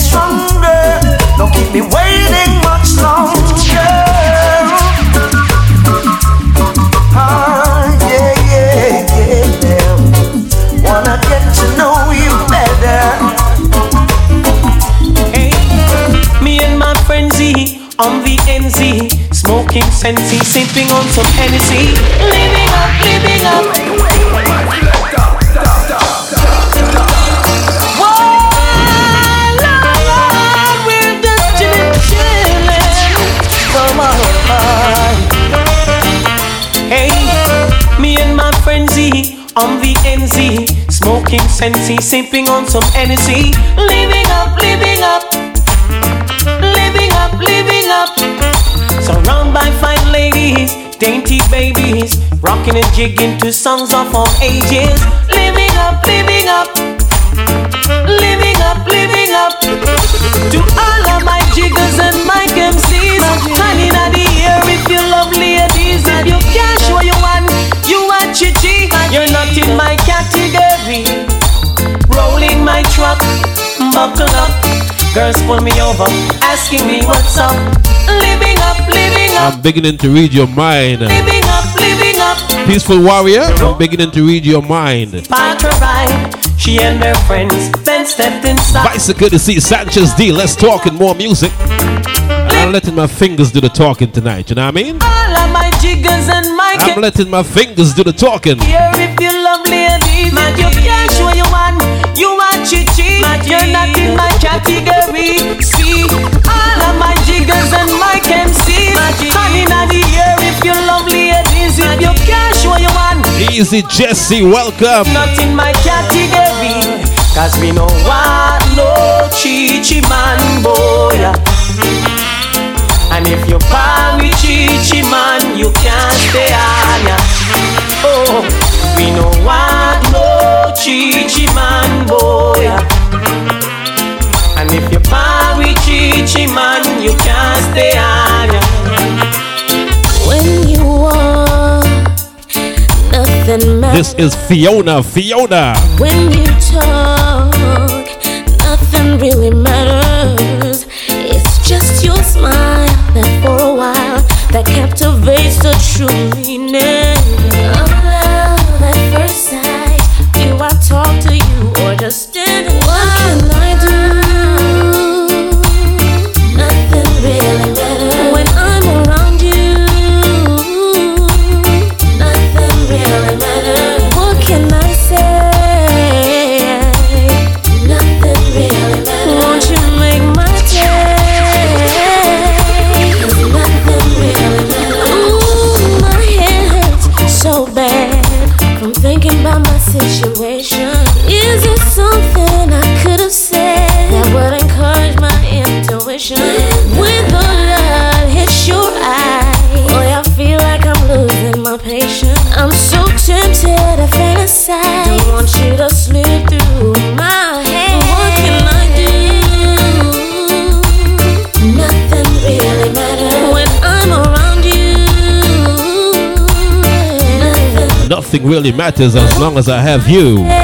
keep waiting much longer. Ah, yeah, yeah, yeah. Wanna get to know you better. Me and my the NZ, smoking Sensi, sipping on some Hennessy, living up, living up. Smoking Sensi, sipping on some Hennessy, living up, living up, living up, living up. Surrounded by fine ladies. dainty babies, rocking and jigging to songs of all ages. Living up, living up, living up, living up. To all of my jiggers and my MCs, hanging at the air if you love ladies. If you can't show you one, you are chichi. You're not in my Rolling my truck, buckle up. Girls pull me over, asking me what's up. Living up, living up, I'm beginning to read your mind. living up, living up. Peaceful warrior, I'm beginning to read your mind. Park ride. She and her friends then stepped inside. Bicycle to see Sanchez D. Let's talk and more music. And I'm letting my fingers do the talking tonight. You know what I mean? All my jiggers and my I'm letting my fingers do the talking. Here if you love ladies, man, you can't show you one. You are chichi, you're not in my category. See, all of my jiggers and my MCs, hanging at the air if you love ladies. If you can't show you one, Easy Jesse, welcome. not in my category. Cause we know what no chichi man boy. And if you buy with chichi man, you can't stay on ya. Oh, we know what no chichi man boy. And if you buy with chichi man, you can't stay on ya. When you walk, nothing matters. This is Fiona. Fiona. When you talk, nothing really matters. It's just your smile that for a while that captivates the true meaning Nothing really matters as long as I have you.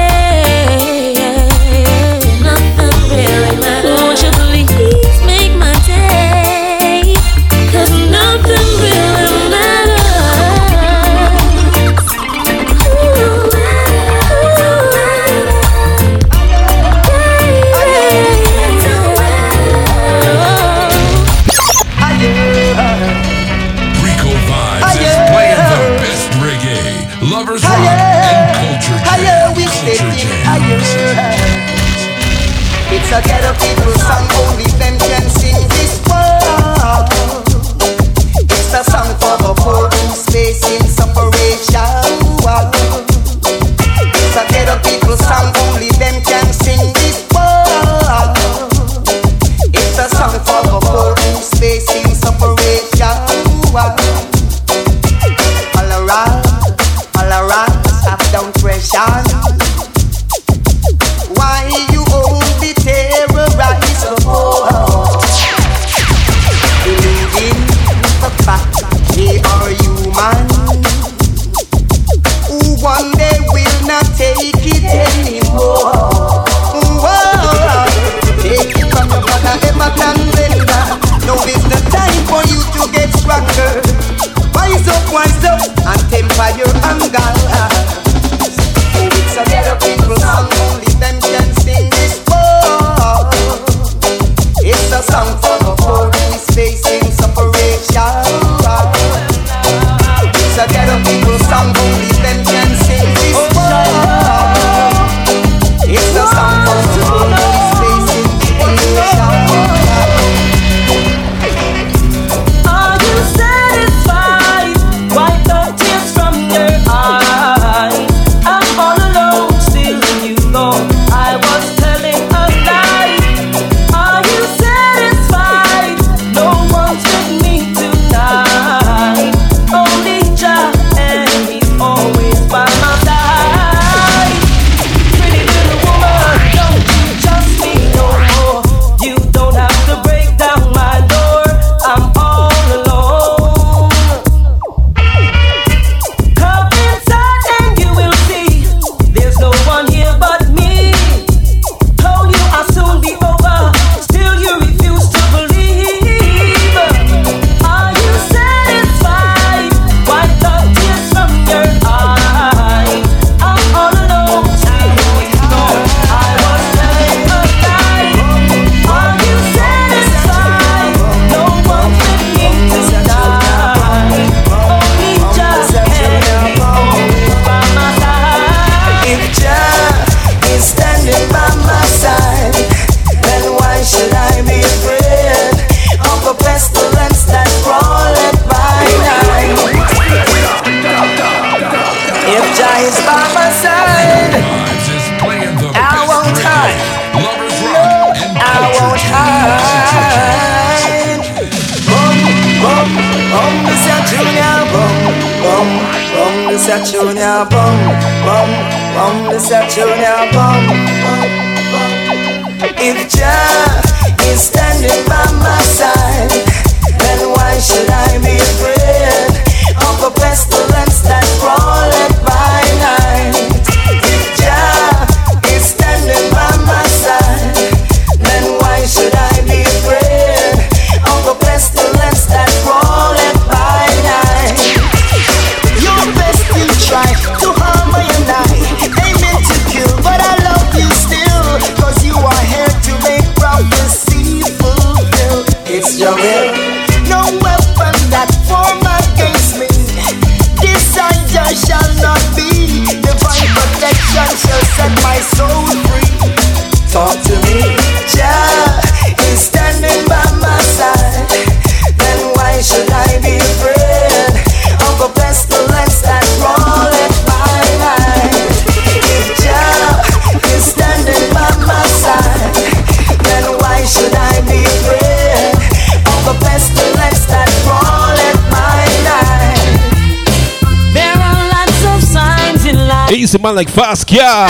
Life. Easy man like car.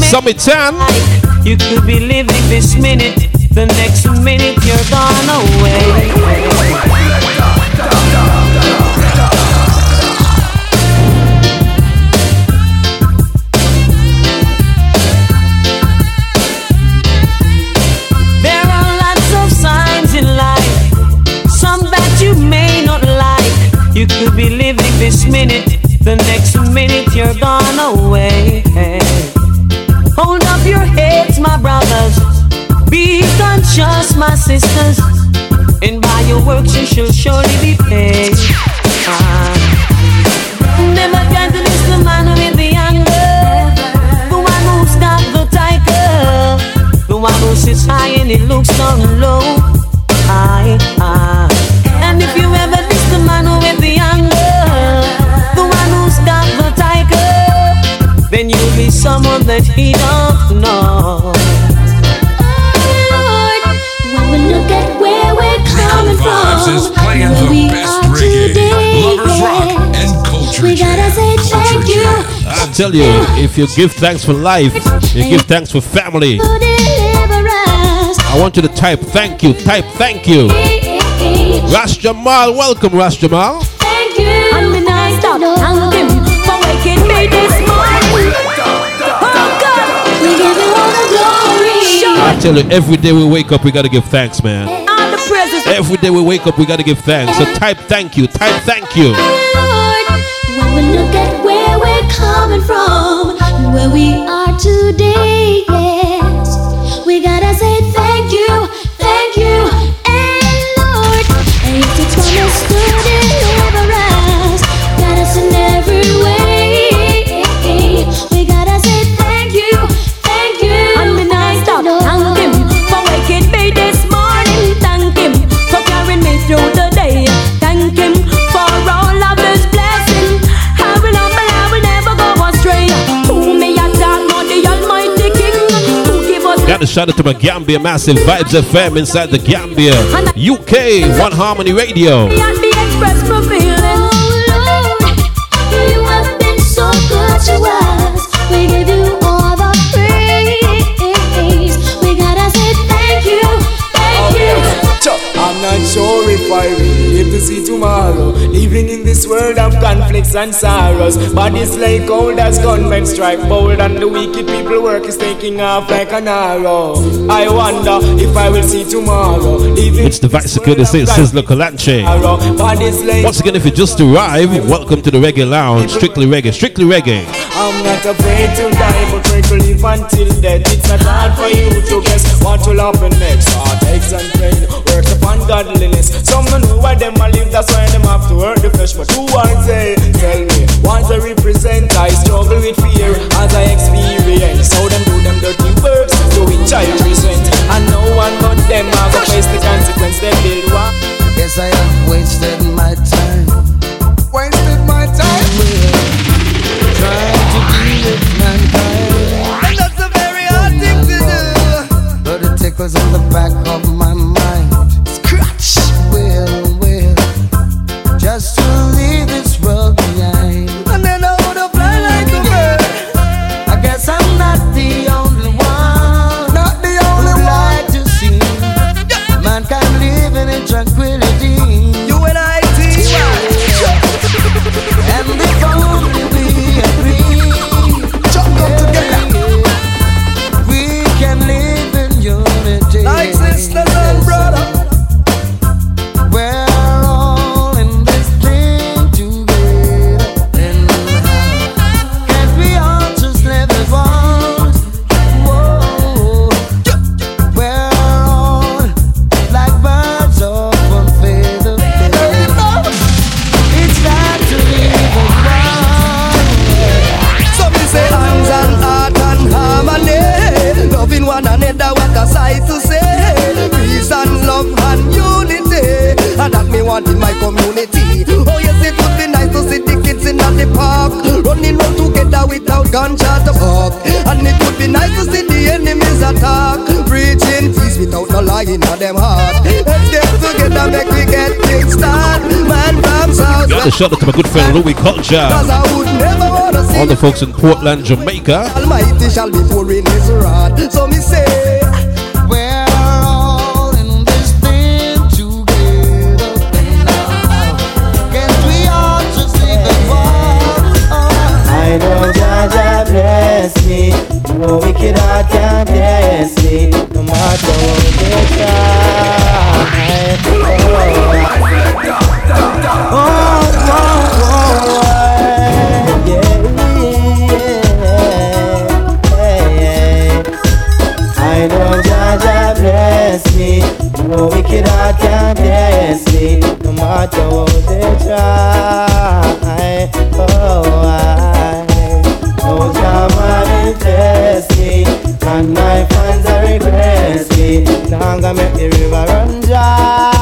Summit 10. You could be living this minute, the next minute you're gone away. Conscious, my sisters. And by your works you shall surely be paid. Ah. Never try to miss the man with the anger. The one who's got the tiger. The one who sits high and he looks down low. High, high. And if you ever miss the man with the anger, the one who's got the tiger, then you'll be someone that he don't know. Playing where the we best are reggae, today, lovers rock, and culture we gotta say thank you I tell you, if you give thanks for life, you give thanks for family. I want you to type thank you, type thank you. Ras Jamal, welcome Ras Jamal. Thank you. And me not stop thank him for waking me this morning. Oh God, We give you all the glory. I tell you, every day we wake up, we gotta give thanks, man. Every day we wake up, we gotta give thanks. So type thank you, type thank you. Lord, when we look at where we're coming from, where we are today, give Got to shout out to my Gambia Massive Vibes FM inside the Gambia. UK, One Harmony Radio. and the express my feelings. You have been so good to us. We give you all the praise. We gotta say thank you, thank you. Chuck, I'm not sure if I live to see tomorrow. Living in this world of conflicts and sorrows. Bodies like old as gunmen strike bold, and the wicked people work is taking off like an arrow. I wonder if I will see tomorrow. Living It's the Vice Security State Sizzla Kalonji. Bodies like Once again, if you just arrived, welcome to the Reggae Lounge. Strictly Reggae, strictly Reggae. I'm not afraid to die, but pray to live until death. It's not hard for you to guess what will happen next. Heartaches and pain, work upon godliness. Some don't know why them a live, that's why them have to hurt the flesh. But who are they? Tell me, what I represent, I struggle with fear as I experience. How them do them dirty works, to which I resent. And no one but them have to face the consequence they build one. Yes, I have wasted my time. Wasted my time. Trying to deal with mankind. And that's a very hard thing to do. But it tickles in the back of my Preaching peace without no lie in them heart. Let's get together, make we get things done. Man from South Got to shout out to my good friend Louie Culture. Cause I would never wanna see All the folks in Portland, Jamaica. Almighty shall be pouring his wrath. So me say, We're all in this thing together. Can't we all just leave the war? I know Jaja bless me. No wicked heart can bless me. No matter what they try. Oh, oh, oh, oh. I know Jah Jah bless me. No wicked can bless me. No matter what they try. Oh, I and. Now gonna make the river run dry.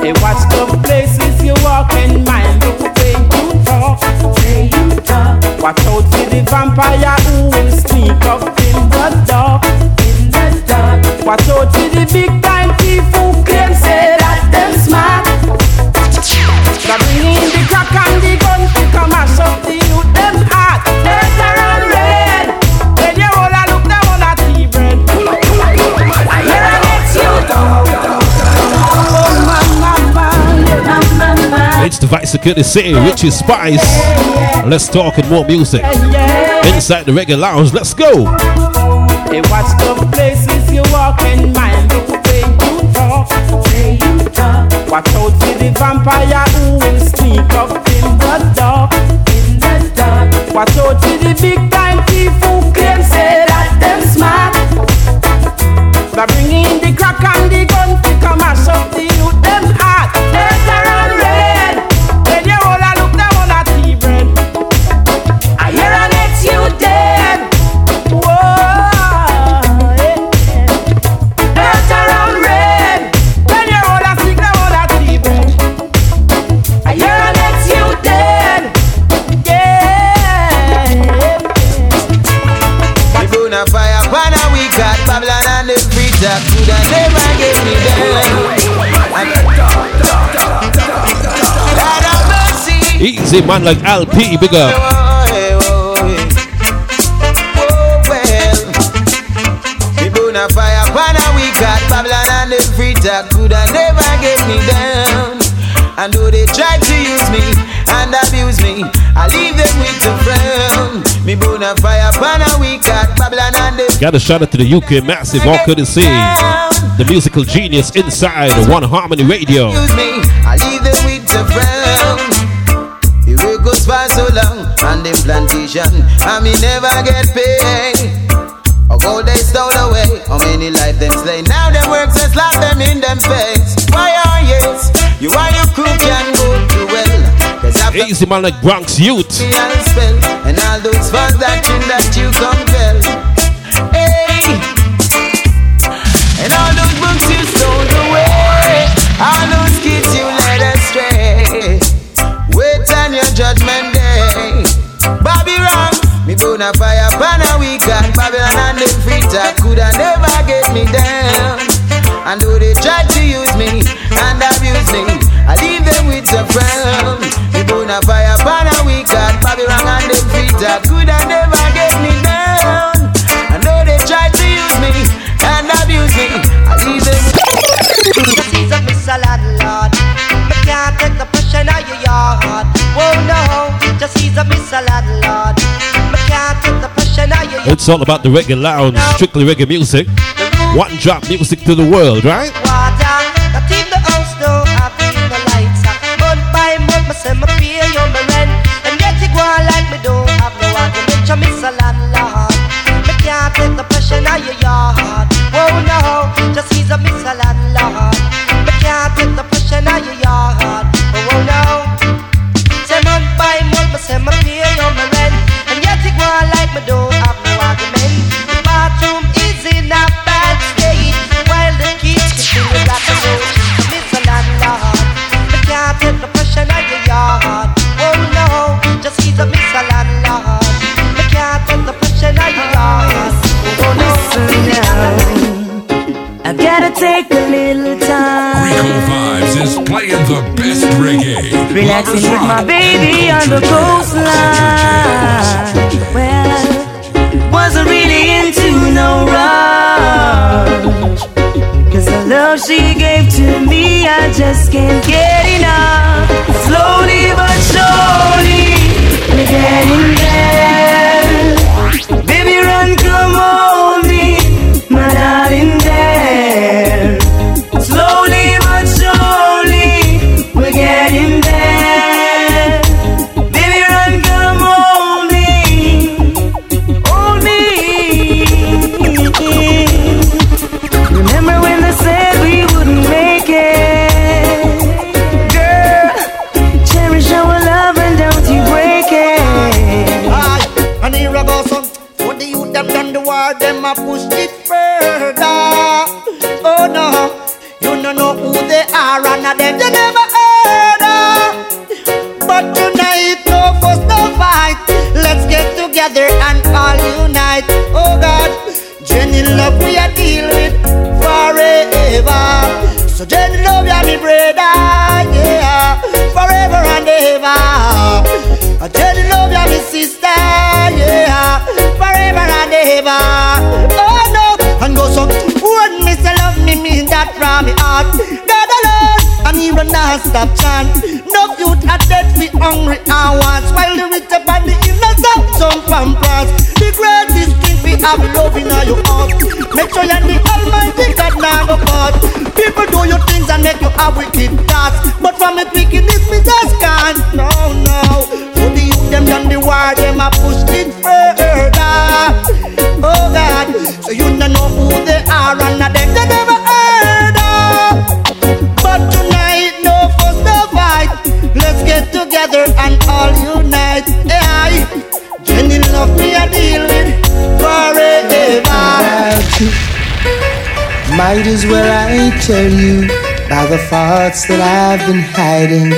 Hey, watch the places you walk and mind the way you talk. Way you talk. Watch out for the vampire who in the dark. In the dark. Watch out for the big time who It's the Vice Security City, Richie Spice. Let's talk and more music. Inside the reggae lounge, let's go. Watch the places you walk and mind the way you talk. You talk. Watch out for the vampire who will sneak up in the dark. In the dark. Watch out for the big time thief who claim say that them smart. They bring in the crack and the gun to come and shut the Easy man like LP, big up. Oh, oh, oh well We burn a fire, pan a we got Babylon and the free top Coulda never get me down And though they try to use me and abuse me I leave them with a frown Me burn a fire, pan a we got Babylon and the Got a shout out to the UK Massive, all could see. The musical genius inside One Harmony Radio. Use me, on them plantation, and me never get paid. A gold they stole away, how many life them slay? Now them works and slap them in them face. Why are yes, you are your crew can go to well. Cause after Easy man like Bronx Youth. and all those doctrine that you compel. Me down. And though they try to use me and abuse me, I leave them with a frown. Me burn a fire pan a week and Babylon and them freezer coulda never get me down. And though they try to use me and abuse me, I leave them. She's a miss a landlord. Me can't take the pressure out your yard. Whoa no, just he's a miss a landlord. Me can't take the pressure out your yard. It's all about the reggae lounge, strictly reggae music. One drop music to the world, right? In the Relaxing with my baby on the coastline. Well, wasn't really into no rush. Cause the love she gave to me, I just can't get enough. Slowly but surely, we're getting there. War, them heart. God alone, and even not stop chant. No youth are dead, we hungry hours, while the rich up and the innocent jump from plants. The greatest thing we have love in your heart. Make sure you're the Almighty God now go part. People do your things and make you have wicked thoughts, but from it wickedness we just can't. No, no. So the youth them done the war, them a pushed forever. Might as well I tell you by the thoughts that I've been hiding.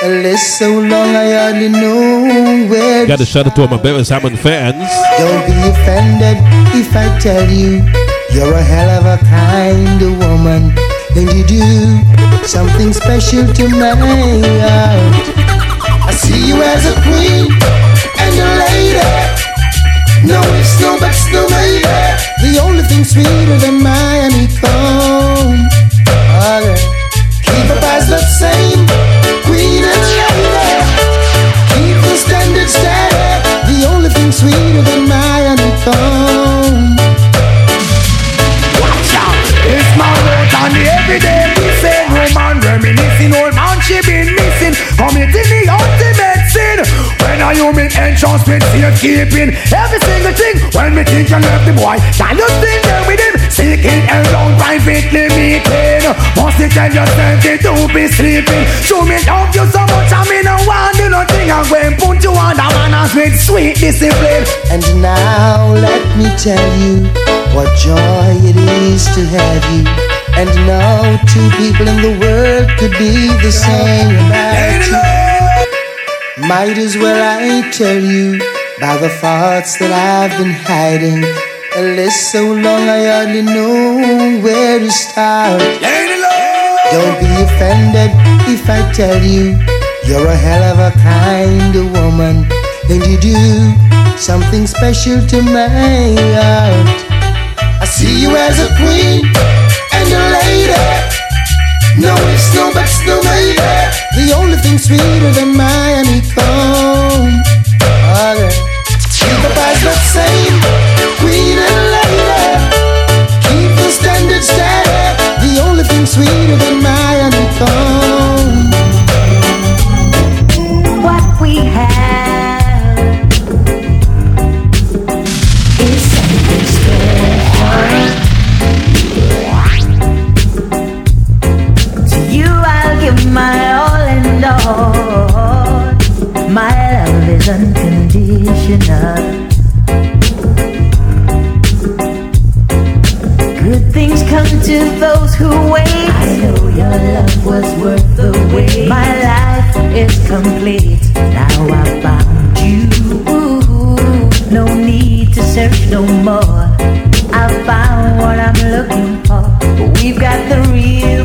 A list so long I hardly know where Got to shout out to all my Barry Simon fans. Don't be offended if I tell you you're a hell of a kind of woman, and you do something special to my heart. I see you as a queen and a lady. No ifs, no buts, no maybe. The only thing sweeter than honeycomb. Oh, girl. Keep up as the same queen and lady. Keep the standard steady. The only thing sweeter than my honeycomb. Watch out, it's my road on the everyday missing woman reminiscing old man she been missing committing the ultimate sin when I you make entrance with safekeeping every single thing. When me think you left the boy can you think there with him? Seeking around privately meeting. Must you tell yourself they do be sleeping? Show me love you so much I mean no want do nothing I'm going put you on the manners with sweet discipline. And now let me tell you what joy it is to have you. And no two people in the world could be the same. About you. Might as well I tell you by the thoughts that I've been hiding. A list so long I hardly know where to start. Don't be offended if I tell you you're a hell of a kind of woman, and you do something special to my heart. I see you as a queen and a lady. No it's no buts, no maybe. The only thing sweeter than my honeycomb. Oh, girl. Keep the vibes the same, queen and lady. Keep the standard steady. The only thing sweeter than my honeycomb. What we have Good things come to those who wait. I know your love was worth the wait. My life is complete. Now I found you. No need to search no more. I found what I'm looking for. We've got the real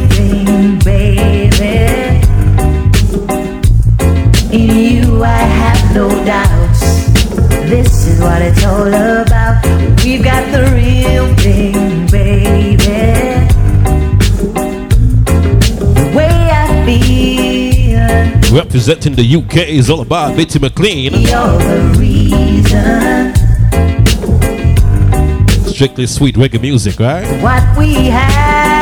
what it's all about. We've got the real thing, baby. Representing the UK is all about Bitty McLean. You're the reason. Strictly sweet reggae music, right? What we have.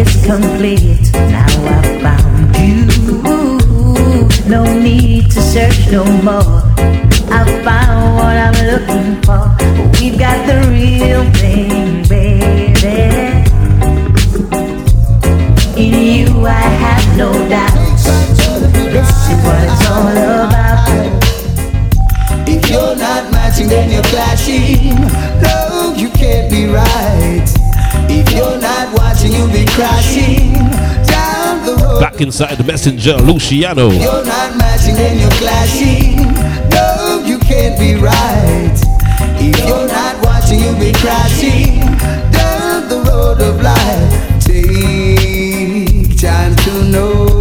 Is complete. Now I found you. No need to search no more. I found what I'm looking for. We've got the real thing, baby. In you, I have no doubts. This is what it's all about. If you're not matching, then you're clashing. No, you can't be right. Crashing down the road. Back inside the messenger, Luciano. You're not matching, then you're clashing. No, you can't be right. If you're not watching, you'll be crashing down the road of life. Take time to know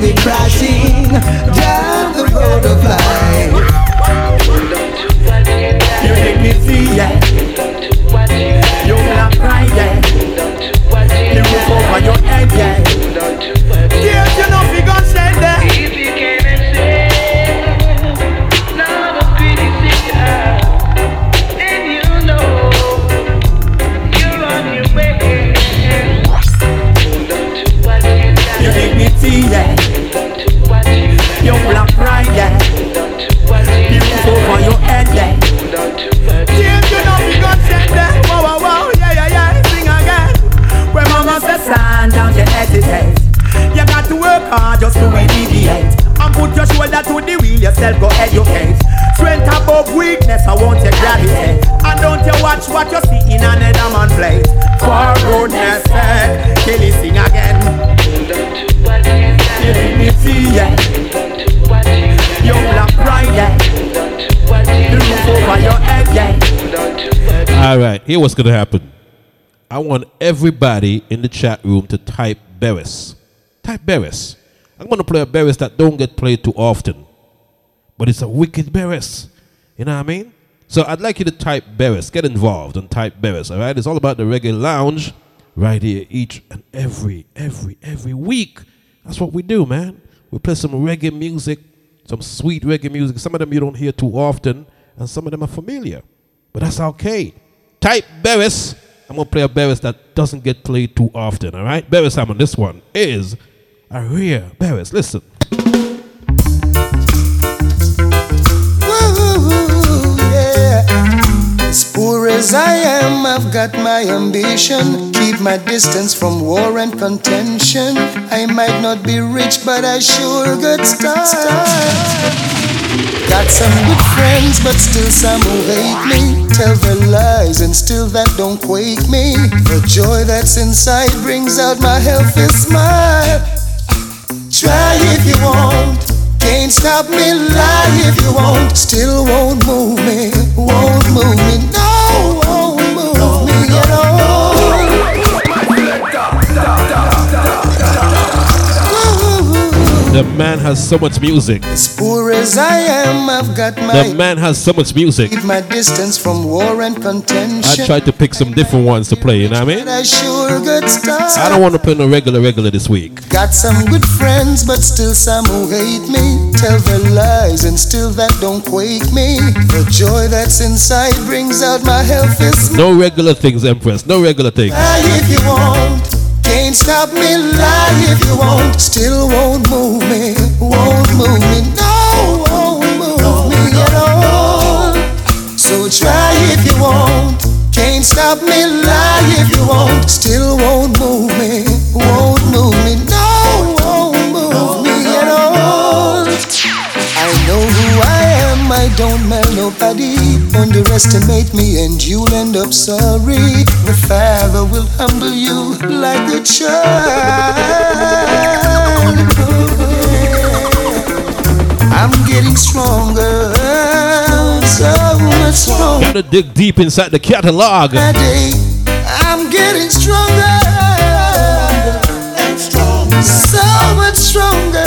be crashing down the road of life. Yourself go educate. Strength above weakness, I want you gravitate And don't you watch what you see in another man plate For goodness sake, kill it, sing again. You see, yeah. You black yeah. The roof over yeah. All right, here what's gonna happen. I want everybody in the chat room to type Beres. Type Beres. I'm gonna play a Beres that don't get played too often, but it's a wicked Beres. You know what I mean? So I'd like you to type Beres. Get involved and type Beres. All right? It's all about the reggae lounge right here each and every, every, every week. That's what we do, man. We play some reggae music, some sweet reggae music. Some of them you don't hear too often, and some of them are familiar. But that's okay. Type Beres. I'm gonna play a Beres that doesn't get played too often. All right, Beres on This one is a rare Beres. Listen. As I am, I've got my ambition. Keep my distance from war and contention. I might not be rich, but I sure got style. Got some good friends, but still some who hate me. Tell their lies, and still that don't quake me. The joy that's inside brings out my healthy smile. Try if you want, can't stop me. Lie if you want, still won't move me, won't move me. No, The man has so much music. As poor as I am, I've got my. The man has so much music. Keep my distance from war and contention. I tried to pick some different ones to play. You know what I mean? I sure got style. I don't want to play no regular, regular this week. Got some good friends, but still some who hate me. Tell their lies, and still that don't quake me. The joy that's inside brings out my healthy smile. No regular things, Empress. No regular things. Lie if you want, can't stop me. Lie if you want, still won't move me, won't move me. No, won't move me at all. So try if you want, can't stop me. Lie if you want, still won't move me, won't move me. No, won't move me at all. I know who I am, I don't mail nobody. Underestimate me and you'll end up sorry. The Father will humble you like a child. I'm getting stronger, so much stronger. Gotta dig deep inside the catalog. Day, I'm getting stronger and stronger, so much stronger.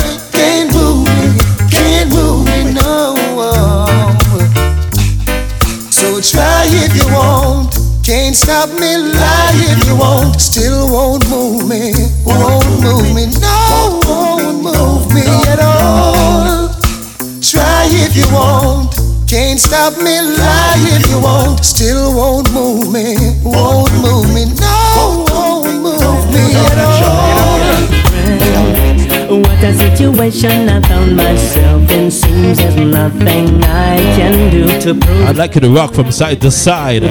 Can't stop me. Lie if you want, still won't move me, won't move me, no, won't move me at all. Try if you want. Can't stop me, lie if you want. Still won't move me, won't move me, no, won't move me at all. What a situation I found myself in. Seems there's nothing I can do to prove I'd like you to rock from side to side.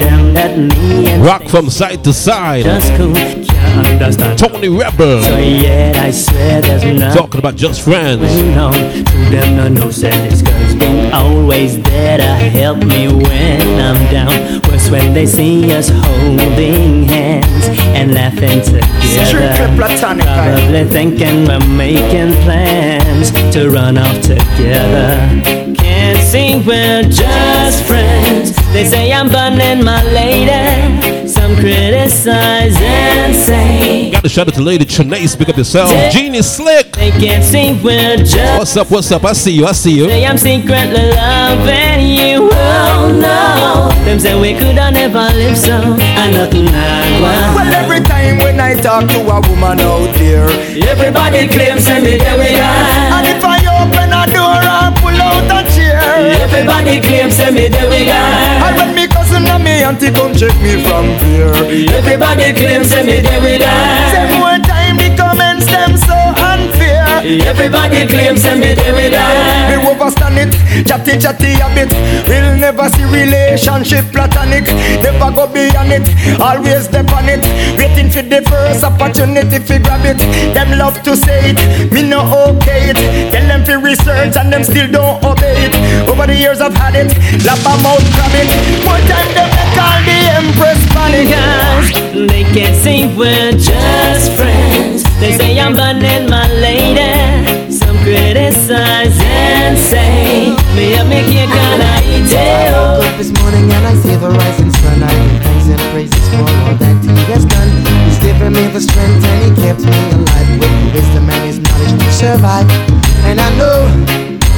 Rock from side to side. just cool. Understand. Tony Rebel. So yet I swear there's nothing Talking about just friends. on to them. No, no, said this girl's always there to help me when I'm down. Worse when they see us holding hands and laughing together. Strictly platonic, Probably thinking we're making plans to run off together. Can't see we're just friends. They say I'm burning my lady. Some criticize and say. Got to shout out to Lady Trinace. Pick up yourself. Genie Slick. They can't see we're just What's up? What's up? I see you. I see you. Say I'm secretly loving you. Oh no. Them say we could have never live so. I nothing like one. Well, every time when I talk to a woman out there, Everybody claims and me there we are. and if I open a door and pull out a chair, Everybody claims and me there we and are. when me cousin and me auntie come check me from there, Everybody claims and me there we say are. more time the comments them. Everybody claims and me there we Me are. overstand it, chatty chatty a bit. We'll never see relationship platonic. Never go beyond it, always step on it. Waiting for the first opportunity to grab it. Them love to say it, me no okay it. Tell them to research and them still don't obey it. Over the years I've had it, lap a mouth grab it. More time them they call the empress panic. They can't see we're just friends. They say I'm burning my lady. Some criticize and say me up gonna eat I up this morning and I see the rising sun. I give thanks and praises for all that He has done. He's given me the strength and He kept me alive with wisdom and His knowledge to survive. And I know,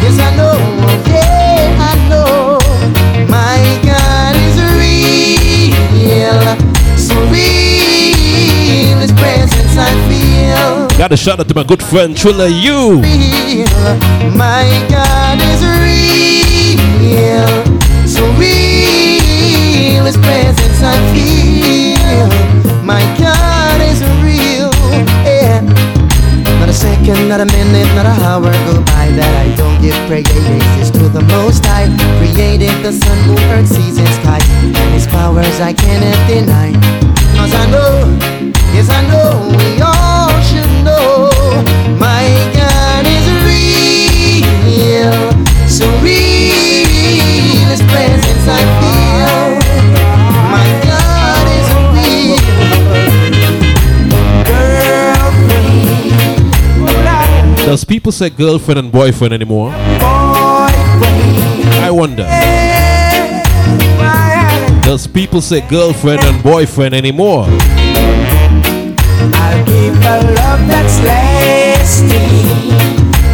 yes I know, yeah I know, my God is real. Got shout out to my good friend Trilla You. My God is real. So real. His presence I feel. My God is real. Not a second, not a minute, not a hour go by that I don't give praises to the Most High. Created the sun, moon, earth. And His powers I cannot deny. Cause I know, yes I know, we Does people say girlfriend and boyfriend anymore? Boyfriend. I wonder. Does people say girlfriend and boyfriend anymore? I'll give a love that's lasting.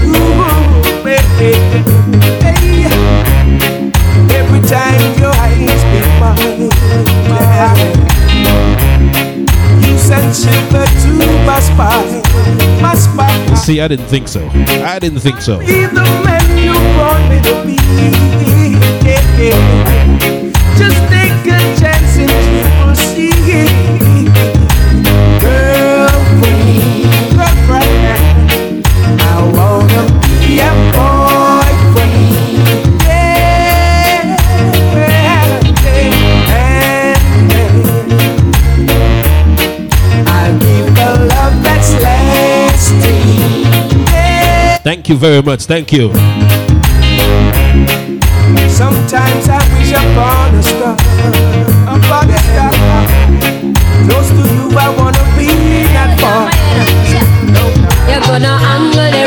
Ooh, baby. Your eyes meet mine, you send shiver to my spine, my spine. See, I didn't think so. I didn't think so. Be the man you brought me to be. Yeah, yeah. Just take Thank you very much. Thank you. Sometimes I wish upon a star, upon a star. Close to you, I wanna be that far. You're gonna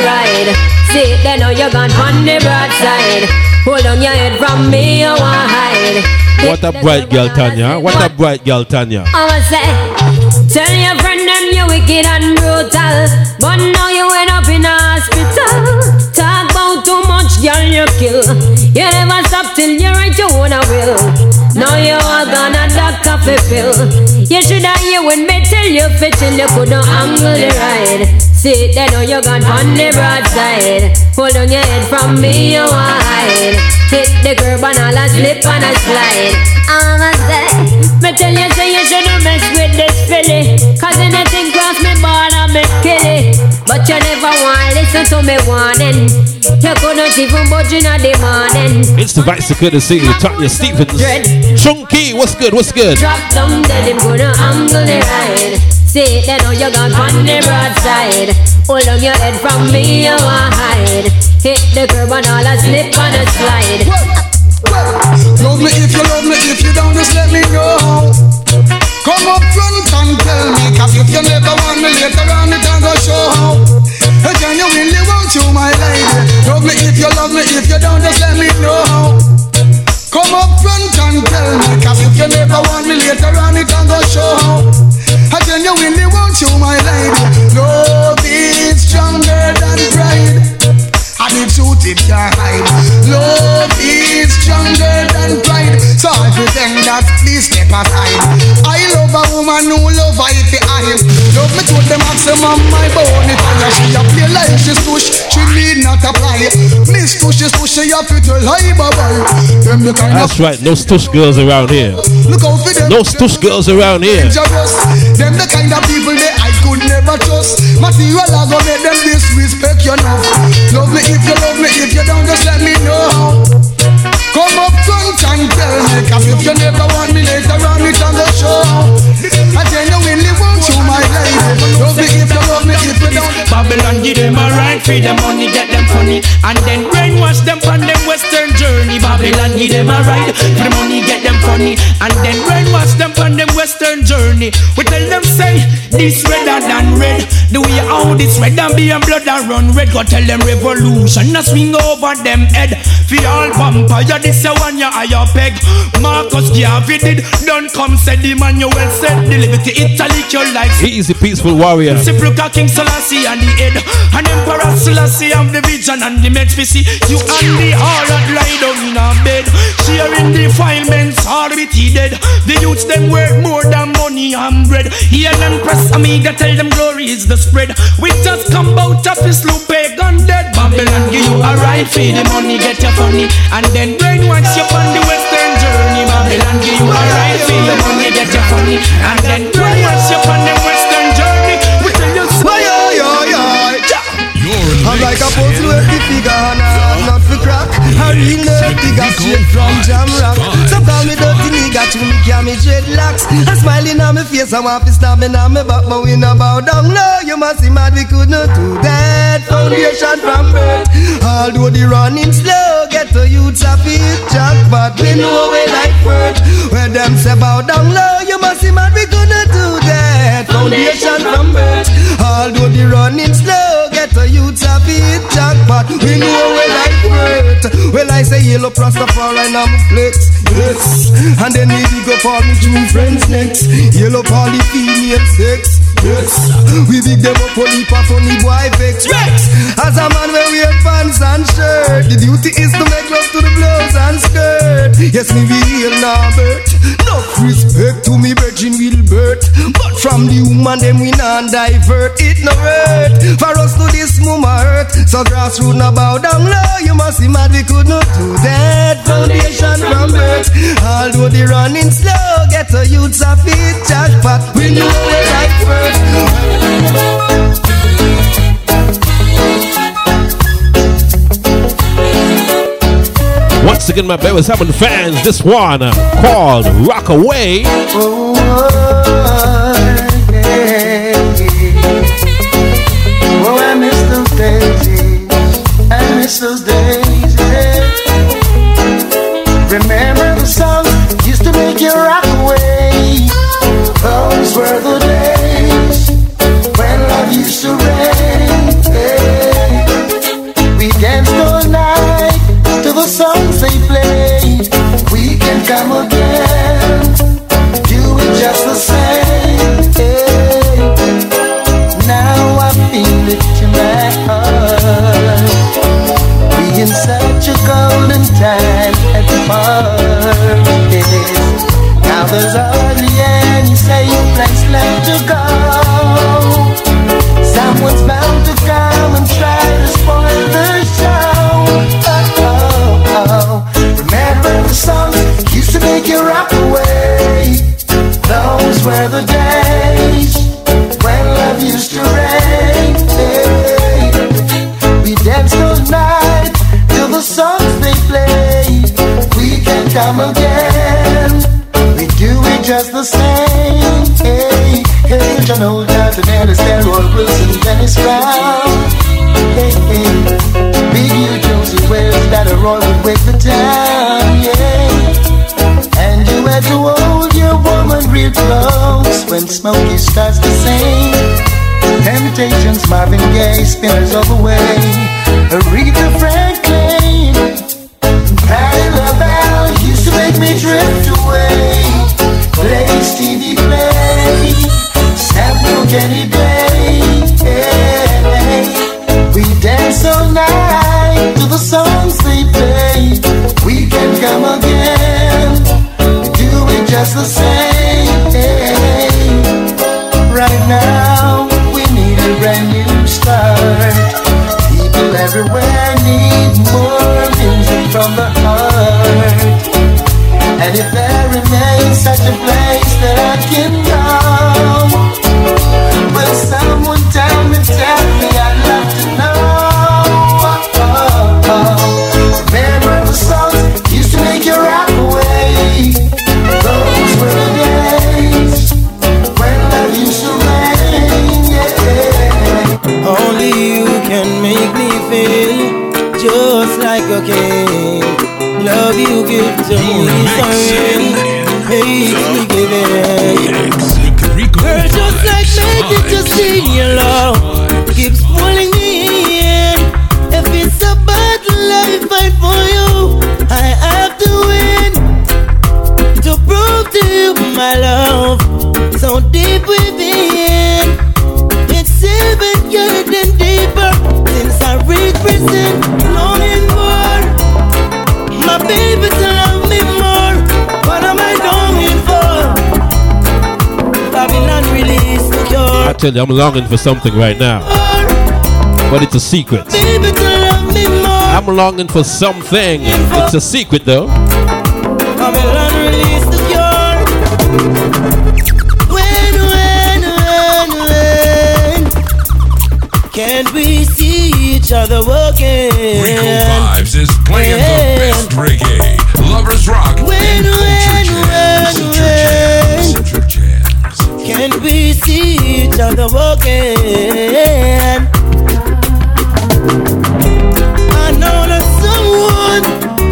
ride. See then you're gone on the broadside. Hold on your head from me, I want hide. What a bright girl, Tanya. What a bright girl, Tanya. I was say, tell your friend them you're wicked and brutal, but now you hospital. Talk about too much, girl, you kill. You never stop till you write your own a will. Now you are gonna doctor for pill. You shoulda hear when me tell you fit till you couldn't angle the ride. See it then now you gone on the broadside. Hold on your head from me, you hide. Hit the curb and all a slip and a slide. I'ma say, me tell you say you shouldn't mess with this filly. Cause anything cross me border, me kill it. But you never want listen to me warning. You couldn't even budge in the morning. It's the bicycle to see you, Tanya Stephens. Chunky, what's good? What's good? Drop down, then him gonna angle the ride. See it, then now you gone on the broadside. Hold on your head from me, you want hide. Hit the curb and all a slip and a slide. Love me if you love me, if you don't, just let me know. Come up front and tell me, cause if you never want me later on, it ain't gonna show how. I genuinely want you, my lady. Love me if you love me, if you don't, just let me know. Come up front and tell me, cause if you never want me later on, it ain't gonna show how. I genuinely want you, my lady. Love is stronger than pride. Truth it can't hide. Love is stronger than pride. So everything that please step aside. I love a woman who love I the eye. Love me to the maximum, my bone it and she a play like she's push. She need not apply. Miss push is push, she a fit her lie bye bye. Them the That's right, no stush girls around here. look out for them. No stush girls around here. Them the kind of people could never trust. Material I go make them disrespect you now. Love me if you love me, if you don't just let me know. Come up front and tell me, cause if you never want me later on, it on the show. I genuinely you, my lady. Love me if you love me, if you don't. Babylon give them a right, free them money, get them funny, and then brainwash them on them western journey. Babylon give them a right, free money, get them funny, and then brainwash them on them western journey. We tell them say this redder than red, the way how this red and be and blood and run red. Go tell them revolution, a swing over them head. For all vampire, this a one ya higher peg. Marcus Garvey did, don't come said the man you said. The liberty Italy your life. Easy, peaceful warrior. Reciprocal King Selassie and the head. And Emperor Selassie have the vision and the match see You and the harlot lie down in a bed. Sharing defilements all with he dead. The youths them worth more than money and bread. Hear them press amiga tell them glory is the spread. We just come out of this loop pagan dead. Babylon give you a right fee the money get you funny. And then brainwash you on the western journey Babylon give you a right fee the money get you funny And then brainwash you on the western journey We tell you Why, yo, yo, yo. I'm like a puzzle with the figure and a hard nut for crack. A real nerd figure straight from jam rock. So call me dirty nigga to me me dreadlocks. A smiling on my face, I want to stab me on me back, but we no bow down low. You must see mad, we could not do that. Foundation from birth. Although the running slow, get to youths a fit jackpot. We know we like worth. Where them say bow down low, you must see mad, we could not do that. Foundation from birth. Although the running slow, get to youths a fit jackpot. We know we like worth. Well, I say yellow Rastafari and I'm flex. Yes. And then maybe go for me two friends next. Yellow poly female sex. Yes. We big them up only for funny boy vex. Rex. As a man we wear pants and shirt. The duty is to make love to the blouse and skirt. Yes, me real Norbert. No respect to me virgin Wilbert. But from the woman them we non divert. It no hurt. For us to this mama hurt. So grassroots no bow down low. You must see mad we could not do that. Foundation from birth. Although the running slow, get a youths a fit jackpot. We know we like first. Once again, my baby having fans. This one uh, called Rock Away. Oh, miss those days. Yeah. Remember the songs used to make you rock away. Those were the days when love used to reign. Yeah. We danced all night to the songs they played. We can come again. such a golden time at the party. Now there's hardly any safe place left to go. the same. Hey, hey, John Older, the Dennis, Delroy Wilson, Dennis Brown. Hey, hey, Big Youth, Josie wears that a all would wake the town. Yeah, and you had to hold your woman real close when Smokey starts to sing. Temptations, Marvin Gaye, spinners all the way, Aretha Franklin. can he be? tell you, I'm longing for something right now. But it's a secret. I'm longing for something. It's a secret though. Can we see each other again? Rico Vibes is playing the best reggae, lovers rock, when each other. I know that someone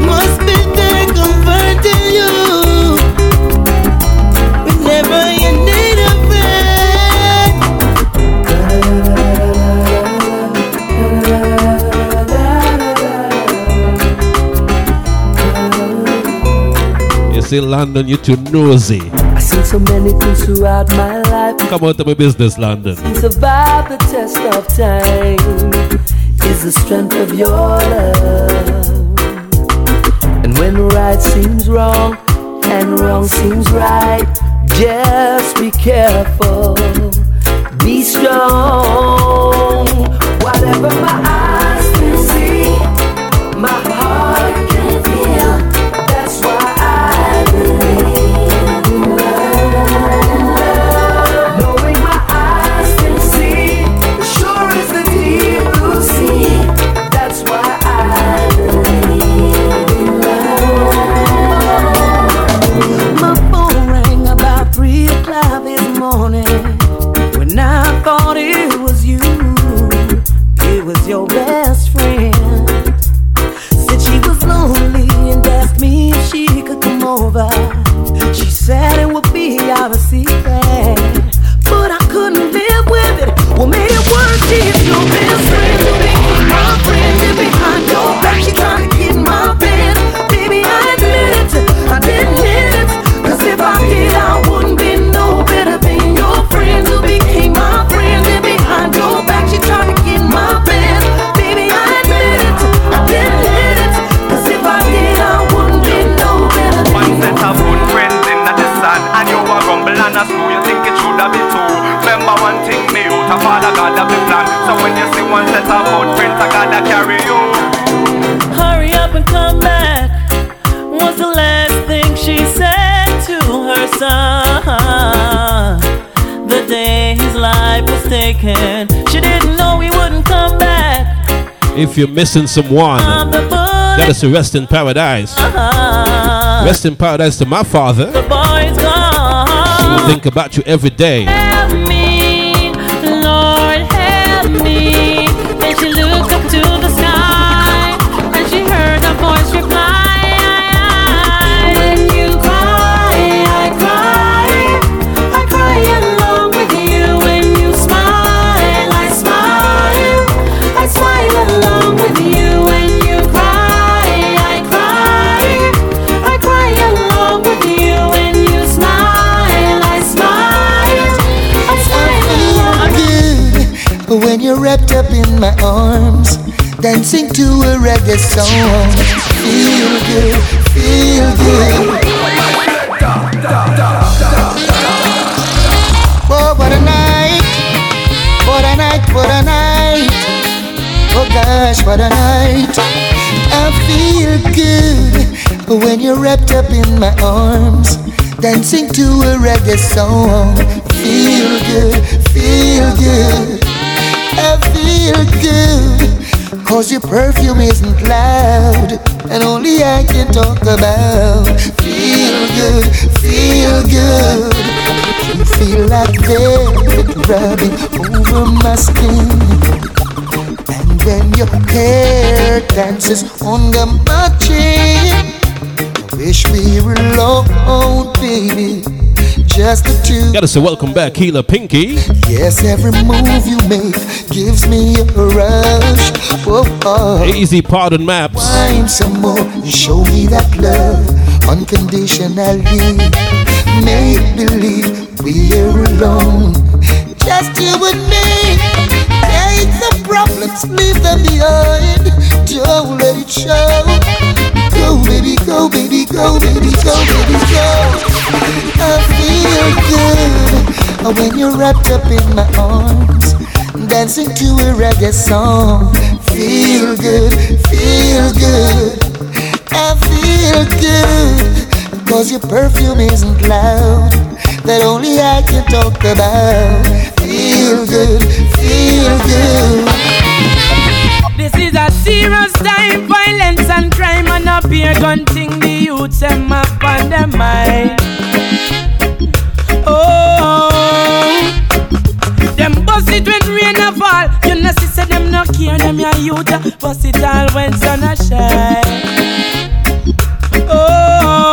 must be there converting you. Whenever you need a friend. You see, London, you're too nosy so many things throughout my life. Come out of my business, London. Survive the test of time is the strength of your love. And when right seems wrong and wrong seems right, just be careful. Be strong. Whatever my If you're missing someone, I'm the boy. that is to rest in paradise. Uh-huh. Rest in paradise to my father. The boy's gone. Who think about you every day. Wrapped up in my arms, dancing to a reggae song. Feel good, feel good. Oh, what a night! What a night! What a night! Oh gosh, what a night! I feel good when you're wrapped up in my arms, dancing to a reggae song. Feel good, feel good. I feel good. Cause your perfume isn't loud, and only I can talk about. Feel good, feel good. You feel like velvet rubbing over my skin. And then your hair dances under my chin. Wish we were alone, baby. Just the two. Gotta say welcome back, Keela Pinky. Yes, every move you make gives me a rush. Whoa, oh. Easy pardon maps. Find some more and show me that love unconditionally. Make believe we're alone, just you and me. Take the problems, leave them behind. Don't let it show. Go, baby, go, baby, go, baby, go, baby, go. I feel good when you're wrapped up in my arms, dancing to a reggae song. Feel good, feel good. I feel good, cause your perfume isn't loud, that only I can talk about. Feel good, feel good. A serious time, violence and crime and a beer gun thing. The youths them up on their mind. Oh, them bust it when rain a fall. You know, see, say them no care, them your youth bust it all when sun a shine. Oh,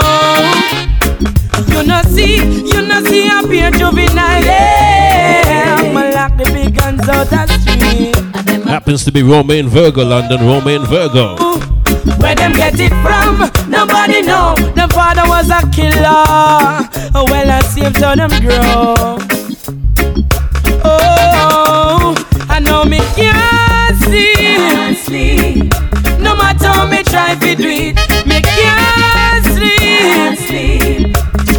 you know see, you know see a beer juvenile. Yeah, I'ma lock the big guns out. Happens to be Romain Virgo, London Romain Virgo. Where them get it from? Nobody know. Them father was a killer. Oh, well, I saved how them grow. Oh, I know me can't sleep. No matter how me try to do it, me can't sleep.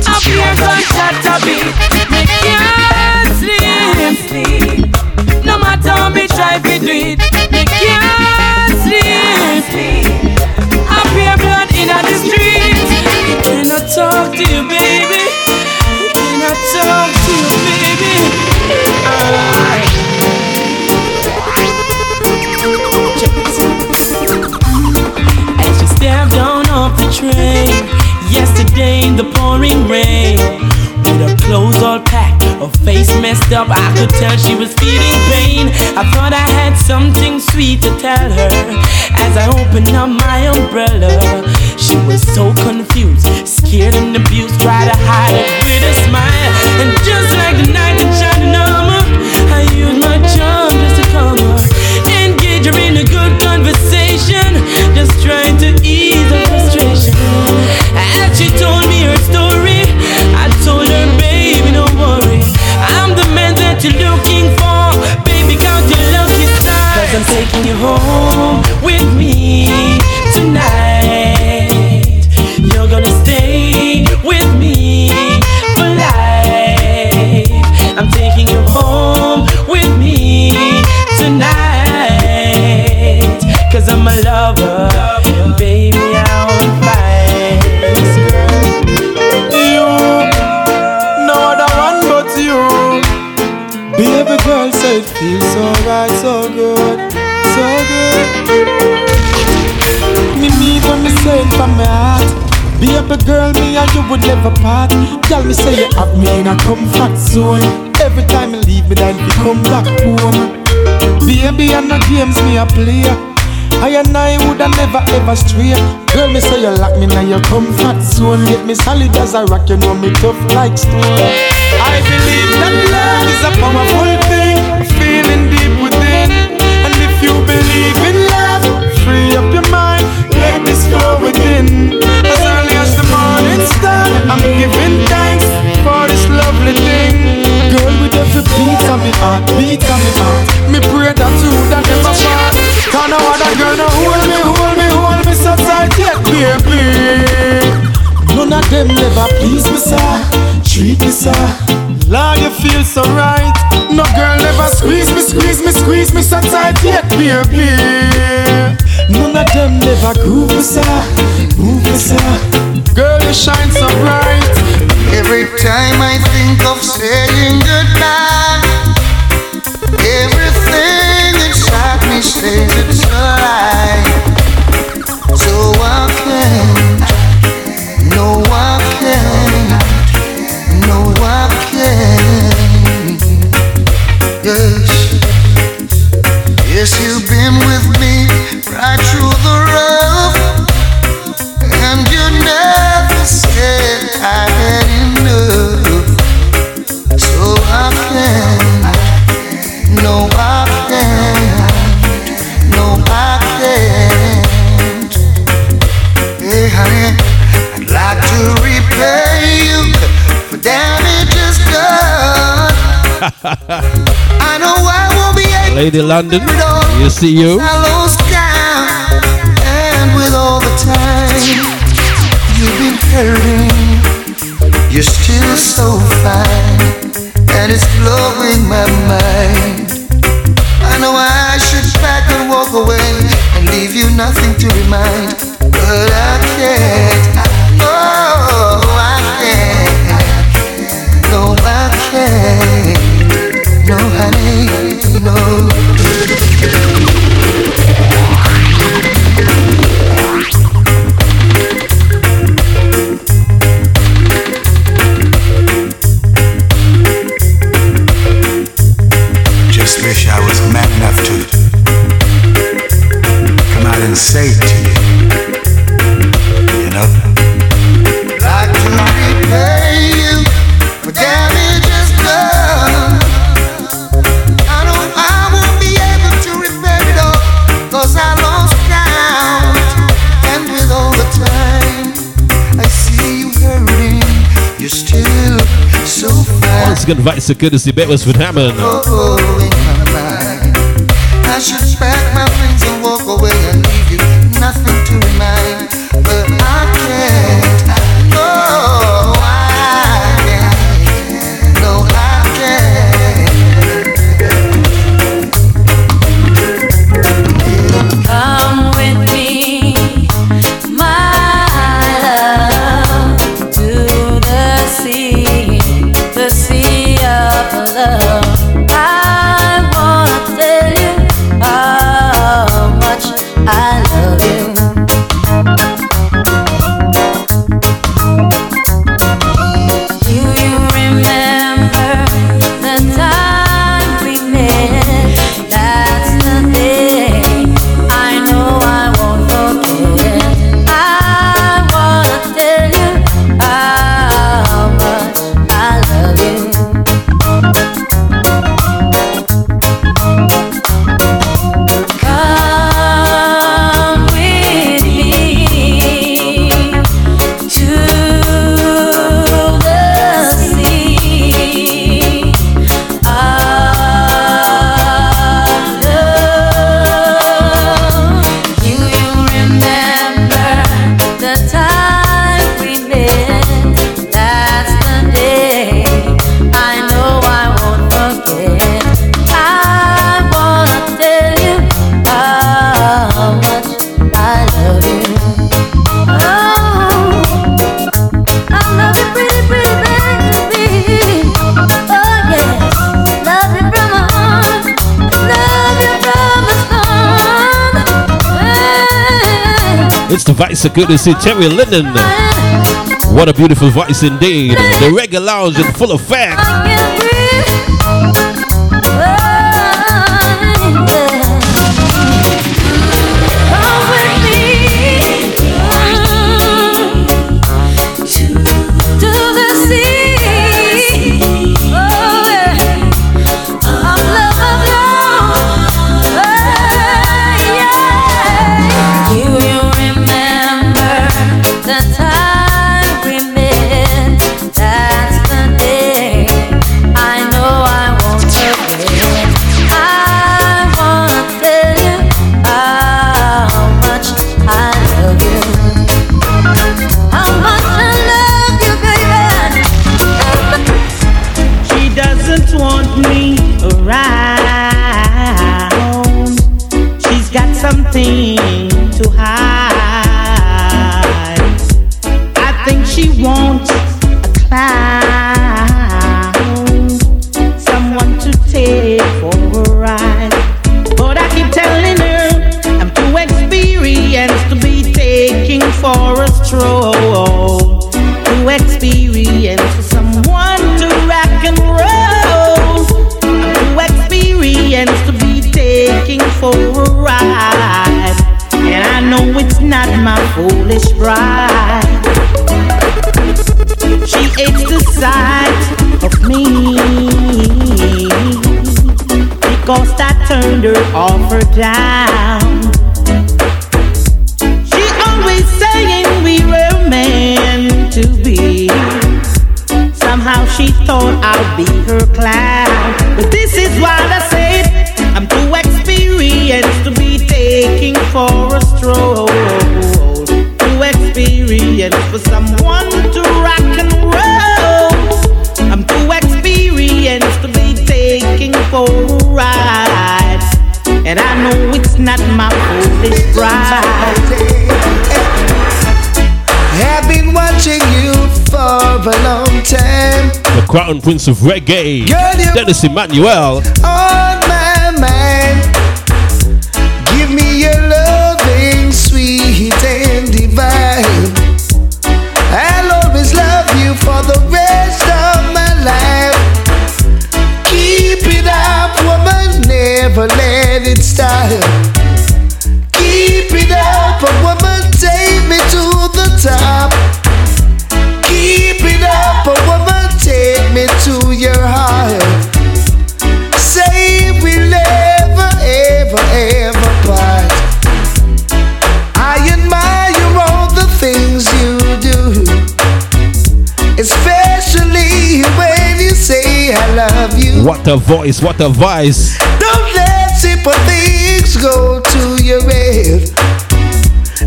I hear gunshot a beat. Me can't sleep. It, me can't sleep. I fear blood in the street. I cannot talk to you, baby. I cannot talk to you, baby. As she stepped down off the train yesterday in the pouring rain, with her clothes all packed, her face messed up, I could tell she was feeling pain. I thought I had something sweet to tell her as I opened up my umbrella. She was so confused, scared and abused, tried to hide it with a smile. And just like the night that shining armor, I used my charm just to calm her, engage her in a good conversation, just trying to ease you're looking for, baby girl, your look is nice. Cause I'm taking you home with me tonight. You're gonna stay with me for life. I'm taking you home with me tonight. Cause I'm a lover. Feels so right, so good, so good. Me need when me saying from my heart. Be up a girl, me and you would never part. Tell me say you have me in a comfort zone. Every time you leave me, then you come back home. Baby, and the games me a play. I and I woulda never ever stray. Girl, me say you lock me in your comfort zone. Get me solid as a rock, you know me tough like stone. I believe that love is a powerful thing. Believe in love, free up your mind, let this flow within. As early as the morning star, I'm giving thanks for this lovely thing. Girl, with every beat of me heart, beat of me heart, me pray that you woulda never part. Can no other girl no hold me, hold me, hold me so tight, yet baby. None of them never please me, sir. Treat me, sir. Lord, you feel so right. No girl never squeeze me, squeeze me, squeeze me so tight, yet baby. None of them never groove me, sir. Move me, sir. Girl, you shine so bright. Every time I think of Lady London, you see you. You're still so fine, and it's blowing my mind. I know I should and walk away and leave you nothing to remind, but I can't. Again, Vice Bet was with Hammond. That's the Vice of Goodness in Terry Lennon. What a beautiful voice indeed. The regular lounge is full of fact. never die. crown prince of reggae, Dennis Emmanuel. Oh. What a voice, what a voice. Don't let simple things go to your head.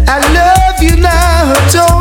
I love you now, don't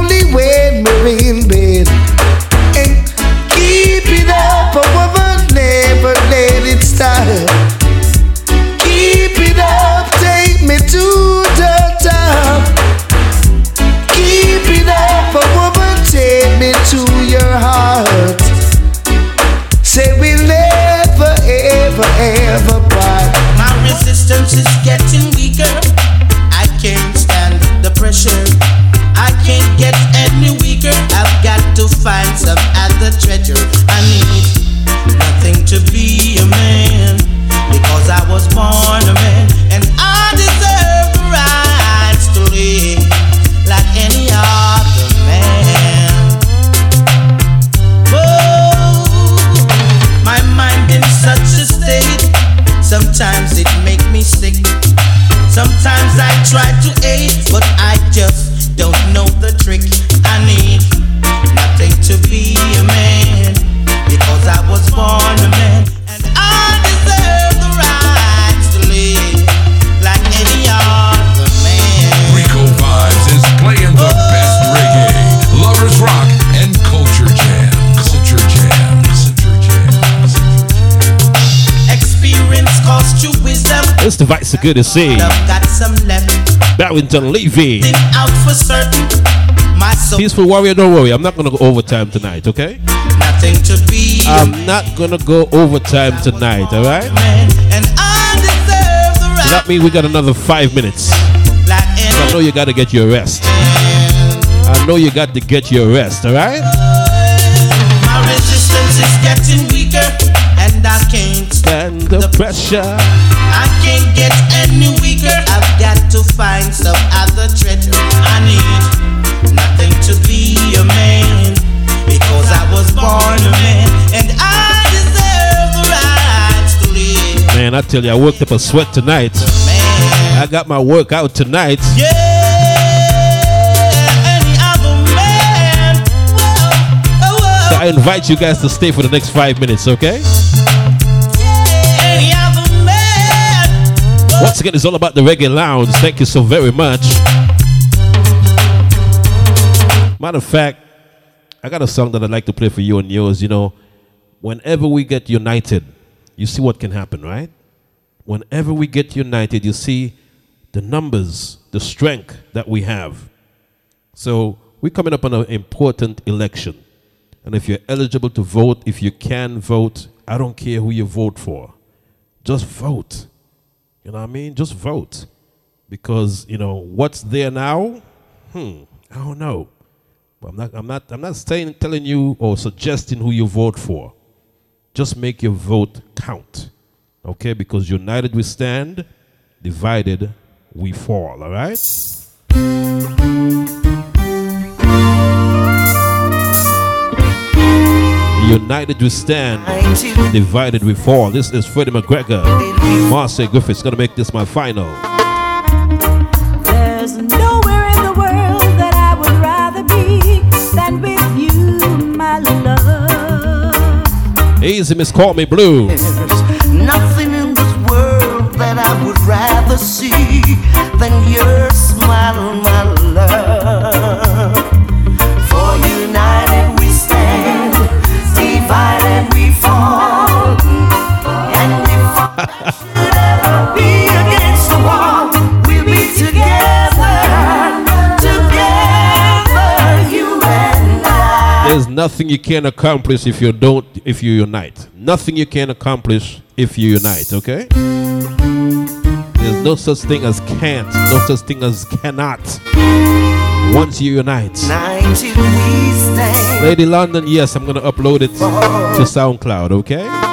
It's good to see. Barrington Levy. Peaceful warrior, don't worry. I'm not gonna go overtime tonight, okay? I'm not gonna go overtime tonight, all right? So that means we got another five minutes. I know you gotta get your rest. I know you got to get your rest, all right? My resistance is getting weaker, and I can't stand the pressure. I can't get any weaker. I've got to find some other treasure. I need nothing to be a man because I was born a man, and I deserve the rights to live. Man, I tell you, I worked up a sweat tonight. I got my workout tonight. Yeah, any other man. Whoa, whoa, So I invite you guys to stay for the next five minutes, okay? Once again, it's all about the reggae lounge. Thank you so very much. Matter of fact, I got a song that I'd like to play for you and yours. You know, whenever we get united, you see what can happen, right? Whenever we get united, you see the numbers, the strength that we have. So we're coming up on an important election. And if you're eligible to vote, if you can vote, I don't care who you vote for. Just vote. You know what I mean? Just vote. Because, you know, what's there now? Hmm, I don't know. But I'm not I'm not I'm not saying telling you or suggesting who you vote for. Just make your vote count. Okay? Because united we stand, divided we fall, all right? United we stand, divided we fall. This is Freddie McGregor. Marcia Griffiths gonna make this my final. There's nowhere in the world that I would rather be than with you, my love. Easy Miss Call Me Blue. Nothing in this world that I would rather see than your smile, my love. There's nothing you can accomplish if you don't if you unite. Nothing you can accomplish if you unite, okay? There's no such thing as can't, no such thing as cannot. Once you unite. United we stand. Lady London, yes, I'm gonna upload it to SoundCloud, okay?